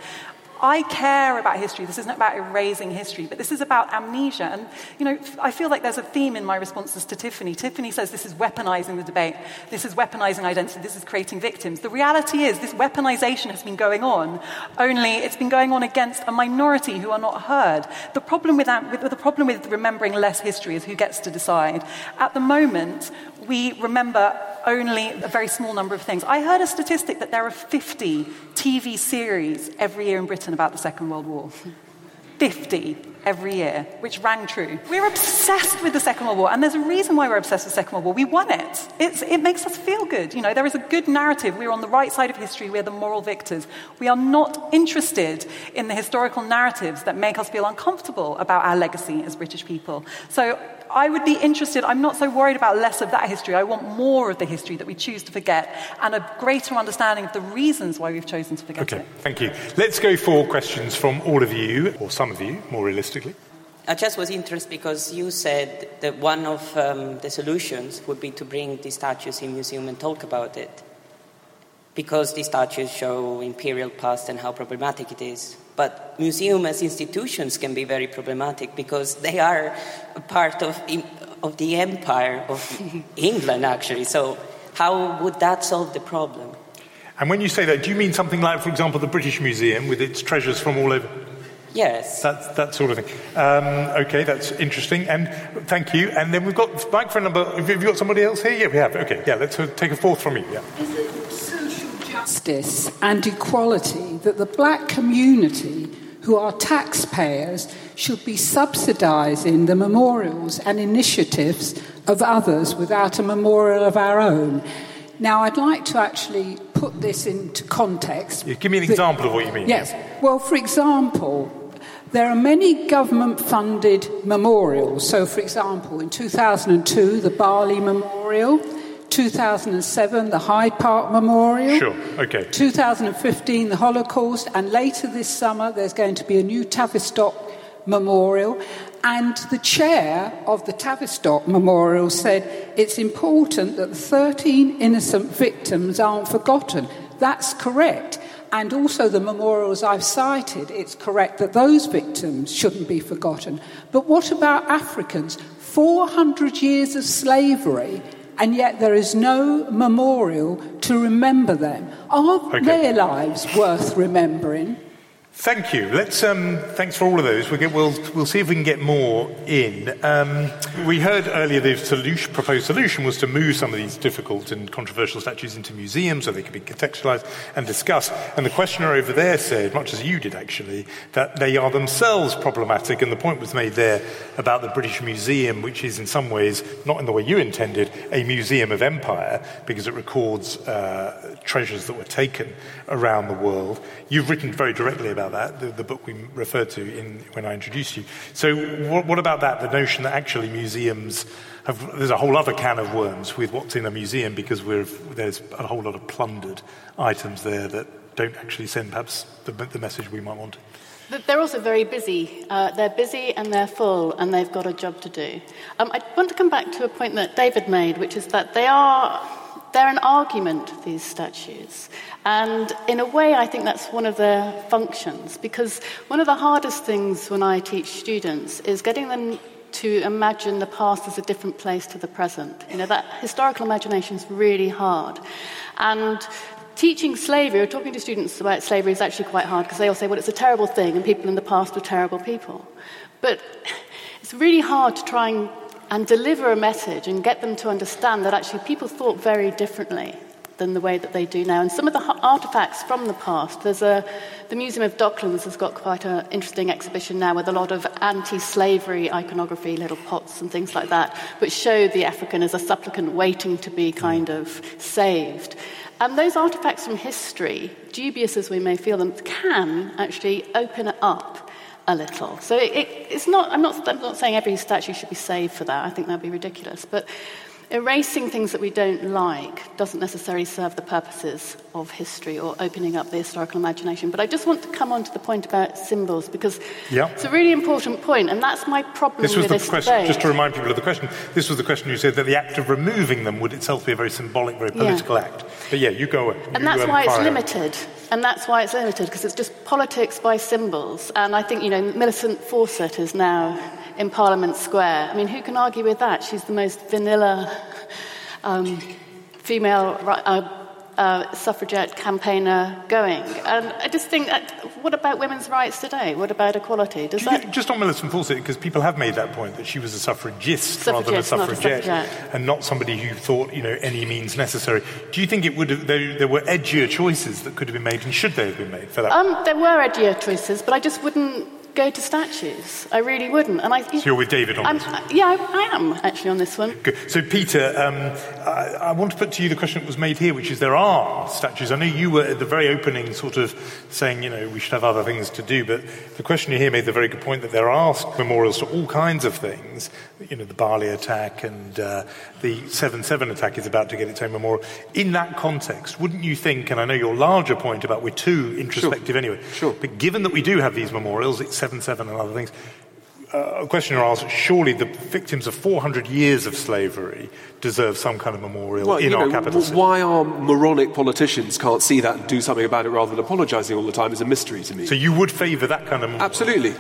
F: I care about history. This isn't about erasing history, but this is about amnesia. And, you know, I feel like there's a theme in my responses to Tiffany. Tiffany says this is weaponizing the debate. This is weaponizing identity. This is creating victims. The reality is this weaponization has been going on, only it's been going on against a minority who are not heard. The problem with, that, with the problem with remembering less history is who gets to decide. At the moment, we remember only a very small number of things. I heard a statistic that there are 50 TV series every year in Britain about the Second World War. 50 every year, which rang true. We're obsessed with the Second World War, and there's a reason why we're obsessed with the Second World War. We won it. It's, it makes us feel good. You know, there is a good narrative. We're on the right side of history. We're the moral victors. We are not interested in the historical narratives that make us feel uncomfortable about our legacy as British people. So I would be interested, I'm not so worried about less of that history. I want more of the history that we choose to forget and a greater understanding of the reasons why we've chosen to forget
C: okay,
F: it.
C: Thank you. Let's go for questions from all of you, or some of you, more realistically.
H: I just was interested because you said that one of um, the solutions would be to bring these statues in museum and talk about it. Because these statues show imperial past and how problematic it is. But museums as institutions can be very problematic because they are a part of, of the empire of <laughs> England, actually. So, how would that solve the problem?
C: And when you say that, do you mean something like, for example, the British Museum with its treasures from all over?
H: Yes.
C: That, that sort of thing. Um, okay, that's interesting. And thank you. And then we've got microphone number. Have you got somebody else here? Yeah, we have. Okay, yeah, let's uh, take a fourth from you. Yeah
I: justice and equality that the black community, who are taxpayers, should be subsidising the memorials and initiatives of others without a memorial of our own. Now, I'd like to actually put this into context.
C: Yeah, give me an example of what you mean.
I: Yes. Well, for example, there are many government funded memorials. So, for example, in 2002, the Bali Memorial. 2007, the Hyde Park Memorial.
C: Sure, okay.
I: 2015, the Holocaust. And later this summer, there's going to be a new Tavistock Memorial. And the chair of the Tavistock Memorial said it's important that the 13 innocent victims aren't forgotten. That's correct. And also, the memorials I've cited, it's correct that those victims shouldn't be forgotten. But what about Africans? 400 years of slavery and yet there is no memorial to remember them. Are okay. their lives worth remembering?
C: Thank you. Let's, um, thanks for all of those. We'll, get, we'll, we'll see if we can get more in. Um, we heard earlier the solution, proposed solution was to move some of these difficult and controversial statues into museums so they could be contextualized and discussed. And the questioner over there said, much as you did actually, that they are themselves problematic. And the point was made there about the British Museum, which is in some ways, not in the way you intended, a museum of empire because it records uh, treasures that were taken around the world. You've written very directly about that, the, the book we referred to in, when I introduced you. So, what, what about that? The notion that actually museums have, there's a whole other can of worms with what's in a museum because there's a whole lot of plundered items there that don't actually send perhaps the, the message we might want.
E: They're also very busy. Uh, they're busy and they're full, and they've got a job to do. Um, I want to come back to a point that David made, which is that they are they're an argument, these statues. And in a way, I think that's one of their functions, because one of the hardest things when I teach students is getting them to imagine the past as a different place to the present. You know, that historical imagination is really hard. And teaching slavery or talking to students about slavery is actually quite hard because they all say, well, it's a terrible thing and people in the past were terrible people. But it's really hard to try and, and deliver a message and get them to understand that actually people thought very differently than the way that they do now. And some of the artifacts from the past, there's a, the Museum of Docklands has got quite an interesting exhibition now with a lot of anti slavery iconography, little pots and things like that, which show the African as a supplicant waiting to be kind of saved. And those artifacts from history, dubious as we may feel them, can actually open it up a little. So it, it, it's not I'm, not, I'm not saying every statue should be saved for that. I think that'd be ridiculous. But erasing things that we don't like doesn't necessarily serve the purposes of history or opening up the historical imagination. But I just want to come on to the point about symbols because yeah. it's a really important point, and that's my problem
C: this was
E: with
C: the
E: this
C: question,
E: debate.
C: Just to remind people of the question, this was the question you said that the act of removing them would itself be a very symbolic, very political
E: yeah.
C: act. But yeah, you go.
E: And
C: you,
E: that's
C: um,
E: why it's limited. And that's why it's limited, because it's just politics by symbols. And I think, you know, Millicent Fawcett is now in Parliament Square. I mean, who can argue with that? She's the most vanilla um, female uh, uh, suffragette campaigner going. And I just think, that, what about women's rights today? What about equality? Does that...
C: Just on Millicent Fawcett, because people have made that point that she was a suffragist, rather than a
E: suffragette,
C: a suffragette, and not somebody who thought, you know, any means necessary. Do you think it would have, there, there, were edgier choices that could have been made, and should they have been made for that?
E: Um, there were edgier choices, but I just wouldn't go to statues. I really wouldn't. And I,
C: so you're with David on
E: I'm,
C: this one?
E: Yeah, I, I, am actually on this one.
C: Good. So, Peter, um, I, I, want to put to you the question that was made here, which is there are statues. I know you were at the very opening sort of saying, you know, we should have other things to do, but the question here made the very good point that there are memorials to all kinds of things. You know, the Bali attack and uh, the 7 7 attack is about to get its own memorial. In that context, wouldn't you think, and I know your larger point about we're too introspective
G: sure.
C: anyway,
G: sure.
C: but given that we do have these memorials, it's 7 7 and other things, uh, a questioner asked, surely the victims of 400 years of slavery deserve some kind of memorial
G: well,
C: in
G: our
C: know, capital city.
G: Why our moronic politicians can't see that and do something about it rather than apologising all the time is a mystery to me.
C: So you would favour that kind of memorial?
G: Absolutely.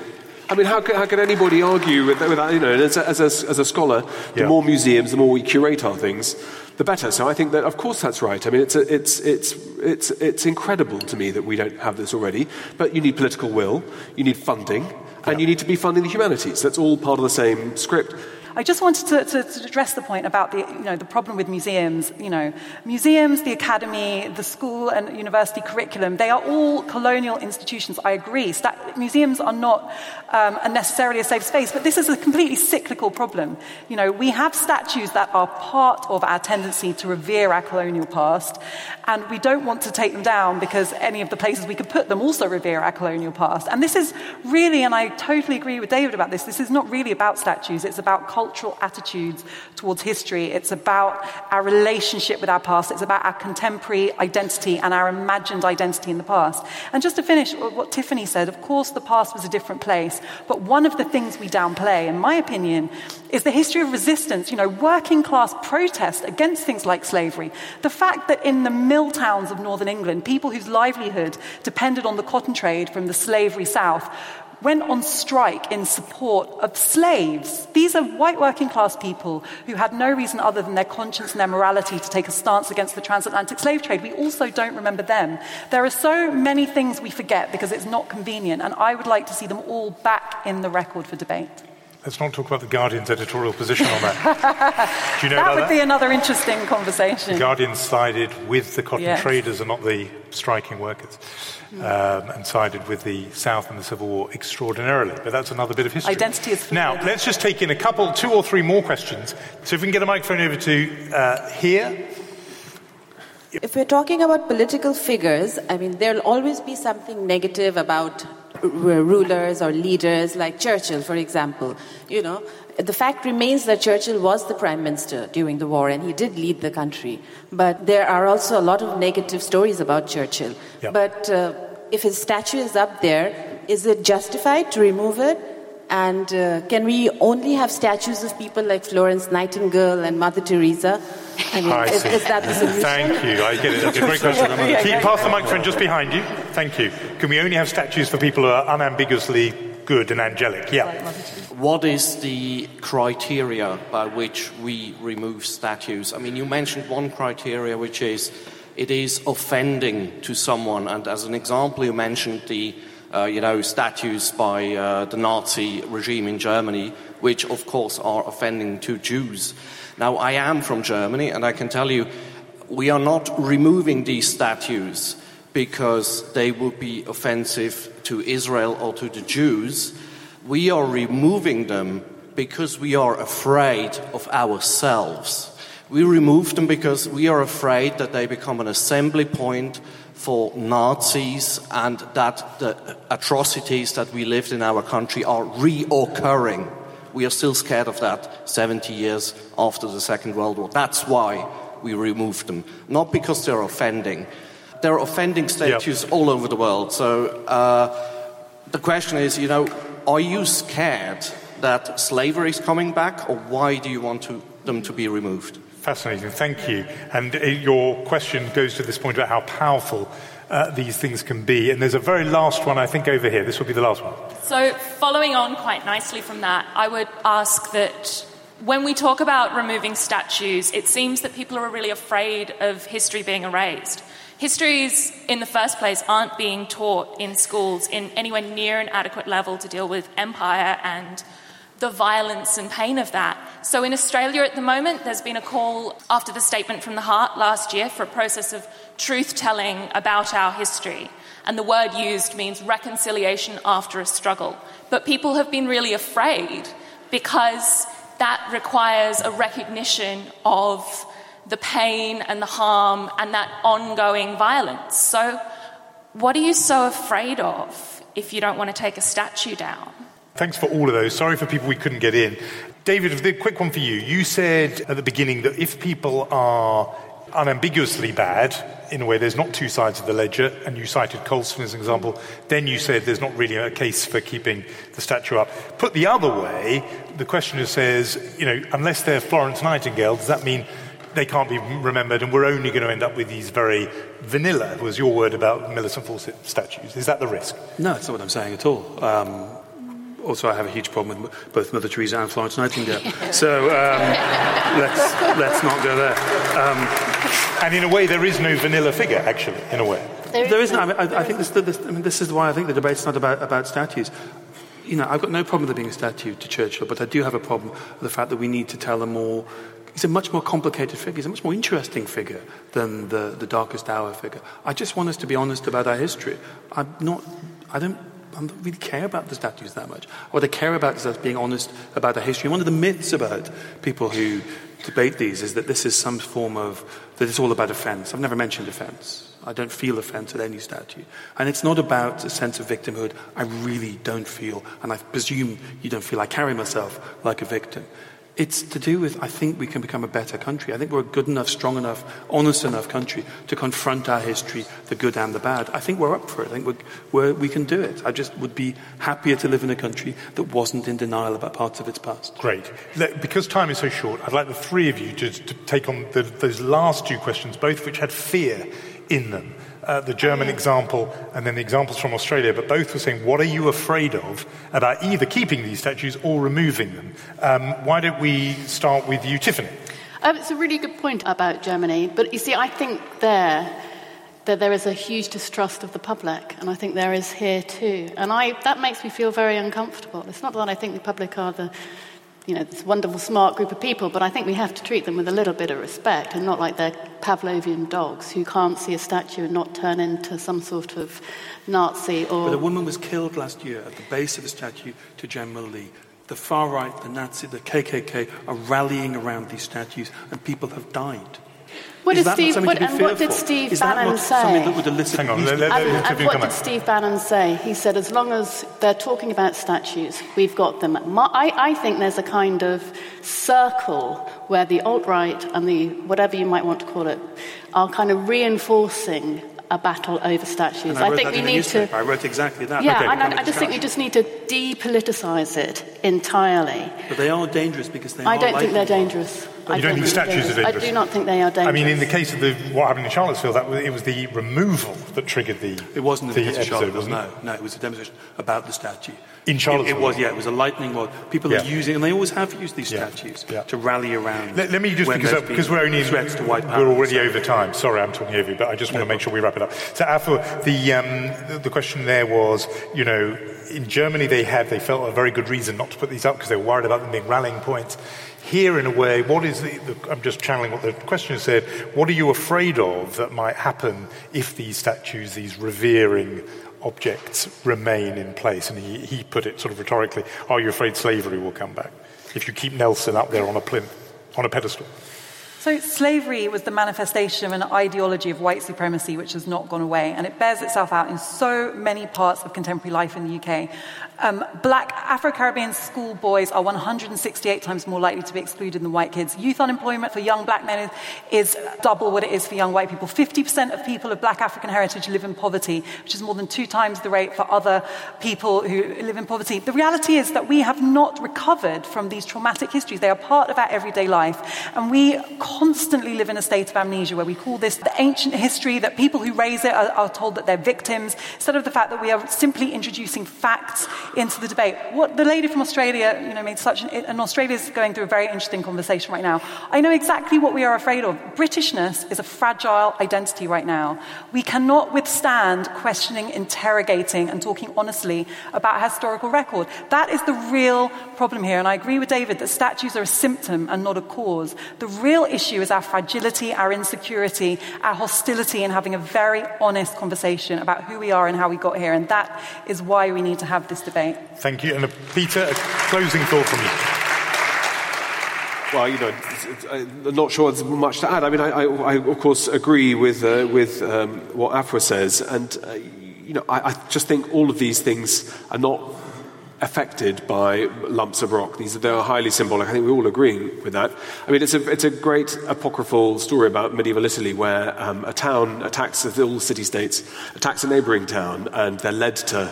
G: I mean, how could, how can anybody argue with, with that? You know, as a, as a, as a scholar, the
C: Yeah.
G: more museums, the more we curate our things, the better. So I think that, of course, that's right. I mean, it's, a, it's, it's, it's, it's incredible to me that we don't have this already. But you need political will, you need funding, and you need to be funding the humanities. That's all part of the same script.
F: I just wanted to, to, to, address the point about the, you know, the problem with museums. You know, museums, the academy, the school and university curriculum, they are all colonial institutions. I agree. Stat- museums are not um, necessarily a safe space, but this is a completely cyclical problem. You know, we have statues that are part of our tendency to revere our colonial past, and we don't want to take them down because any of the places we could put them also revere our colonial past. And this is really, and I totally agree with David about this, this is not really about statues, it's about cultural attitudes towards history. It's about our relationship with our past. It's about our contemporary identity and our imagined identity in the past. And just to finish what Tiffany said, of course, the past was a different place. But one of the things we downplay, in my opinion, is the history of resistance, you know, working class protest against things like slavery. The fact that in the mill towns of northern England, people whose livelihood depended on the cotton trade from the slavery south went on strike in support of slaves. These are white working class people who had no reason other than their conscience and their morality to take a stance against the transatlantic slave trade. We also don't remember them. There are so many things we forget because it's not convenient, and I would like to see them all back in the record for debate.
C: Let's not talk about the Guardian's editorial position on that. <laughs> Do you know
F: that
C: about
F: would
C: that?
F: be another interesting conversation.
C: The Guardian sided with the cotton
F: Yes.
C: traders and not the striking workers, um, and sided with the South in the Civil War extraordinarily. But that's another bit of history.
F: Identity is
C: Now, let's just take in a couple, two or three more questions. So if we can get a microphone over to uh, here.
J: If we're talking about political figures, I mean, there'll always be something negative about r- rulers or leaders, like Churchill, for example. You know, the fact remains that Churchill was the prime minister during the war and he did lead the country. But there are also a lot of negative stories about Churchill. But uh, if his statue is up there, Is it justified to remove it? And uh, can we only have statues of people like Florence Nightingale and Mother Teresa? I mean,
C: I
J: is,
C: see.
J: is that the solution?
C: Thank you. I get it. That's a great <laughs> question. Keep pass the microphone just behind you. Thank you. Can we only have statues for people who are unambiguously good and angelic? Yeah.
K: What is the criteria by which we remove statues? I mean, you mentioned one criteria, which is it is offending to someone, and as an example, you mentioned the uh, you know, statues by uh, the Nazi regime in Germany, which of course are offending to Jews. Now, I am from Germany, and I can tell you, we are not removing these statues because they would be offensive to Israel or to the Jews. We are removing them because we are afraid of ourselves. We remove them because we are afraid that they become an assembly point for Nazis and that the atrocities that we lived in our country are reoccurring. We are still scared of that 70 years after the Second World War. That's why we removed them, not because they're offending. They're offending statues all over the world. So uh, the question is, you know, are you scared that slavery is coming back, or why do you want to, them to be removed?
C: Fascinating, thank you. And uh, your question goes to this point about how powerful uh, these things can be. And there's a very last one, I think, over here. This will be the last one.
L: So, following on quite nicely from that, I would ask that when we talk about removing statues, it seems that people are really afraid of history being erased. Histories, in the first place, aren't being taught in schools in anywhere near an adequate level to deal with empire and the violence and pain of that. So, in Australia at the moment, there's been a call after the Statement from the Heart last year for a process of truth telling about our history. And the word used means reconciliation after a struggle. But people have been really afraid because that requires a recognition of the pain and the harm and that ongoing violence. So, what are you so afraid of if you don't want to take a statue down?
C: Thanks for all of those. Sorry for people we couldn't get in. David, the quick one for you. You said at the beginning that if people are unambiguously bad, in a way there's not two sides of the ledger, and you cited Colston as an example, then you said there's not really a case for keeping the statue up. Put the other way, the questioner says, you know, unless they're Florence Nightingale, does that mean they can't be remembered and we're only going to end up with these very vanilla, was your word about Millicent Fawcett statues? Is that the risk?
D: No, it's not what I'm saying at all. Um, also, I have a huge problem with both Mother Teresa and Florence Nightingale. so um, <laughs> let's, let's not go there. Um,
C: and in a way, there is no vanilla figure, actually, in a way.
D: There, there isn't. I, mean, I, I think this, this, I mean, this is why I think the debate's not about, about statues. You know, I've got no problem with there being a statue to Churchill, but I do have a problem with the fact that we need to tell a more He's a much more complicated figure. He's a much more interesting figure than the, the darkest hour figure. I just want us to be honest about our history. I'm not, I don't I don't really care about the statues that much. What I care about is us being honest about our history. One of the myths about people who debate these is that this is some form of, that it's all about offence. I've never mentioned offence. I don't feel offence at any statue. And it's not about a sense of victimhood. I really don't feel, and I presume you don't feel I carry myself like a victim. It's to do with, I think we can become a better country. I think we're a good enough, strong enough, honest enough country to confront our history, the good and the bad. I think we're up for it. I think we're, we're, we can do it. I just would be happier to live in a country that wasn't in denial about parts of its past.
C: Great. Because time is so short, I'd like the three of you to, to take on the, those last two questions, both of which had fear in them uh, the German example and then the examples from Australia, but both were saying, what are you afraid of about either keeping these statues or removing them? Um, why don't we start with you, Tiffany?
E: Um, it's a really good point about Germany, but you see, I think there that there is a huge distrust of the public, and I think there is here too. And I, that makes me feel very uncomfortable. It's not that I think the public are the you know, this wonderful, smart group of people, but I think we have to treat them with a little bit of respect and not like they're Pavlovian dogs who can't see a statue and not turn into some sort of Nazi or.
D: But a woman was killed last year at the base of a statue to General Lee. The far right, the Nazi, the KKK are rallying around these statues, and people have died.
E: What
D: did
E: Steve, what, and what did Steve
D: Is
E: Bannon say?
D: That would elicit
C: Hang on, let,
E: let, and, and what did Steve Bannon say? He said, as long as they're talking about statues, we've got them. I, I think there's a kind of circle where the alt right and the whatever you might want to call it are kind of reinforcing a battle over statues.
D: And I, wrote
E: think we need to.
D: I wrote exactly that.
E: Yeah,
D: Okay,
E: and
D: become
E: I,
D: a
E: I just think we just need to depoliticise it entirely.
D: But they are dangerous because they
E: I
D: are
E: don't think they're
D: lightning
E: dangerous.
C: You
E: I
C: don't think
E: they're
C: statues are dangerous?
E: I do not think they are dangerous.
C: I mean, in the case of the, what happened in Charlottesville, that was, it was the removal that triggered the.
D: It wasn't
C: the
D: the
C: episode,
D: Charlotte,
C: wasn't it?
D: no, no, it was a demonstration about the statue.
C: In
D: It,
C: Charlottesville?
D: it was, yeah, it was a lightning rod. People
C: Yeah.
D: are using, and they always have used these
C: Yeah,
D: statues
C: yeah.
D: to rally around.
C: Let, let me just because, because we're only in,
D: threats to white
C: we're already over time. Sorry, I'm talking over you, but I just want to make sure we wrap it up. So, Afua, the um, the- the question there was, you know, in Germany they had they felt a very good reason not to put these up because they were worried about them being rallying points. Here, in a way, what is the, the, I'm just channeling what the questioner said. What are you afraid of that might happen if these statues, these revering objects, remain in place? And he, he put it sort of rhetorically: Are you afraid slavery will come back if you keep Nelson up there on a plinth, on a pedestal?
F: So, slavery was the manifestation of an ideology of white supremacy which has not gone away, and it bears itself out in so many parts of contemporary life in the UK. Um, black Afro Caribbean schoolboys are 168 times more likely to be excluded than white kids. Youth unemployment for young black men is, is double what it is for young white people. 50% of people of black African heritage live in poverty, which is more than two times the rate for other people who live in poverty. The reality is that we have not recovered from these traumatic histories. They are part of our everyday life, and we constantly live in a state of amnesia where we call this the ancient history, that people who raise it are, are told that they're victims, instead of the fact that we are simply introducing facts into the debate. What the lady from Australia, you know, made such an, and Australia is going through a very interesting conversation right now. I know exactly what we are afraid of. Britishness is a fragile identity right now. We cannot withstand questioning, interrogating, and talking honestly about historical record. That is the real problem here. And I agree with David that statues are a symptom and not a cause. The real issue is our fragility, our insecurity, our hostility in having a very honest conversation about who we are and how we got here. And that is why we need to have this debate.
C: Thank you. And uh, Peter, a closing thought from you.
G: Well, you know, it's- it's- I'm not sure there's much to add. I mean, I, I, I of course agree with uh, with um, what Afua says, and uh, you know, I, I just think all of these things are not affected by lumps of rock. These they are highly symbolic. I think we all agree with that. I mean, it's a it's a great apocryphal story about medieval Italy where um, a town attacks all city states, attacks a neighbouring town, and they're led to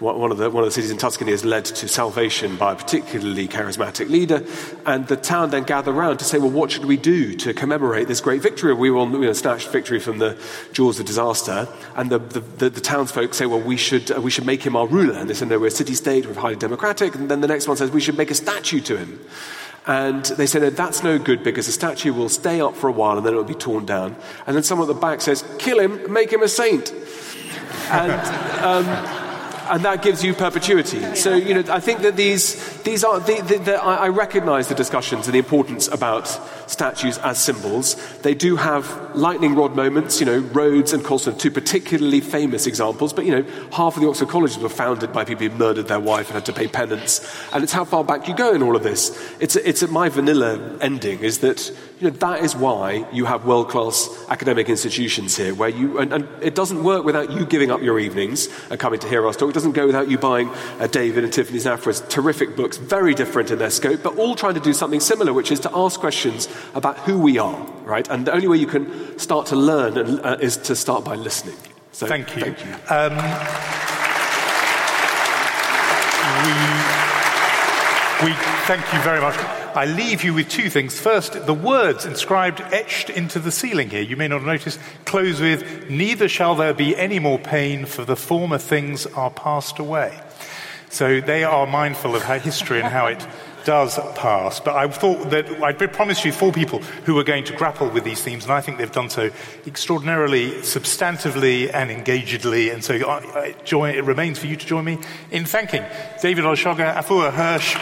G: one of, the, one of the cities in Tuscany is led to salvation by a particularly charismatic leader, and the town then gather around to say, well, what should we do to commemorate this great victory? We will you know, snatched victory from the jaws of disaster, and the, the, the, the townsfolk say, well, we should, uh, we should make him our ruler. And they say, no, we're a city-state, we're highly democratic, and then the next one says, we should make a statue to him. And they say, no, that's no good because the statue will stay up for a while and then it will be torn down. And then someone at the back says, kill him, make him a saint. And, um, and that gives you perpetuity. So, you know, I think that these, these are, the, the, the, I recognize the discussions and the importance about statues as symbols. They do have lightning rod moments, you know, Rhodes and Colston, two particularly famous examples, but, you know, half of the Oxford colleges were founded by people who murdered their wife and had to pay penance. And it's how far back you go in all of this. It's, it's at my vanilla ending is that, you know, that is why you have world-class academic institutions here, where you, and, and it doesn't work without you giving up your evenings and coming to hear us talk. It doesn't go without you buying uh, David and Tiffany's Afua's terrific books, very different in their scope, but all trying to do something similar, which is to ask questions about who we are, right? And the only way you can start to learn and, uh, is to start by listening. So,
C: Thank you.
G: Thank you.
C: Um, we, we thank you very much. I leave you with two things. First, the words inscribed, etched into the ceiling here, you may not have noticed, close with, Neither shall there be any more pain, for the former things are passed away. So they are mindful of how history and how it <laughs> does pass. But I thought that I'd promised you four people who were going to grapple with these themes, and I think they've done so extraordinarily substantively and engagedly. And so I, I join, it remains for you to join me in thanking David Olusoga, Afua Hirsch,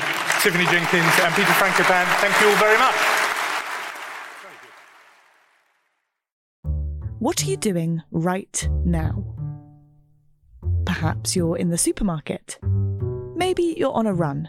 C: Tiffany Jenkins, and Peter Frankopan. Thank you all very much.
A: What are you doing right now? Perhaps you're in the supermarket. Maybe you're on a run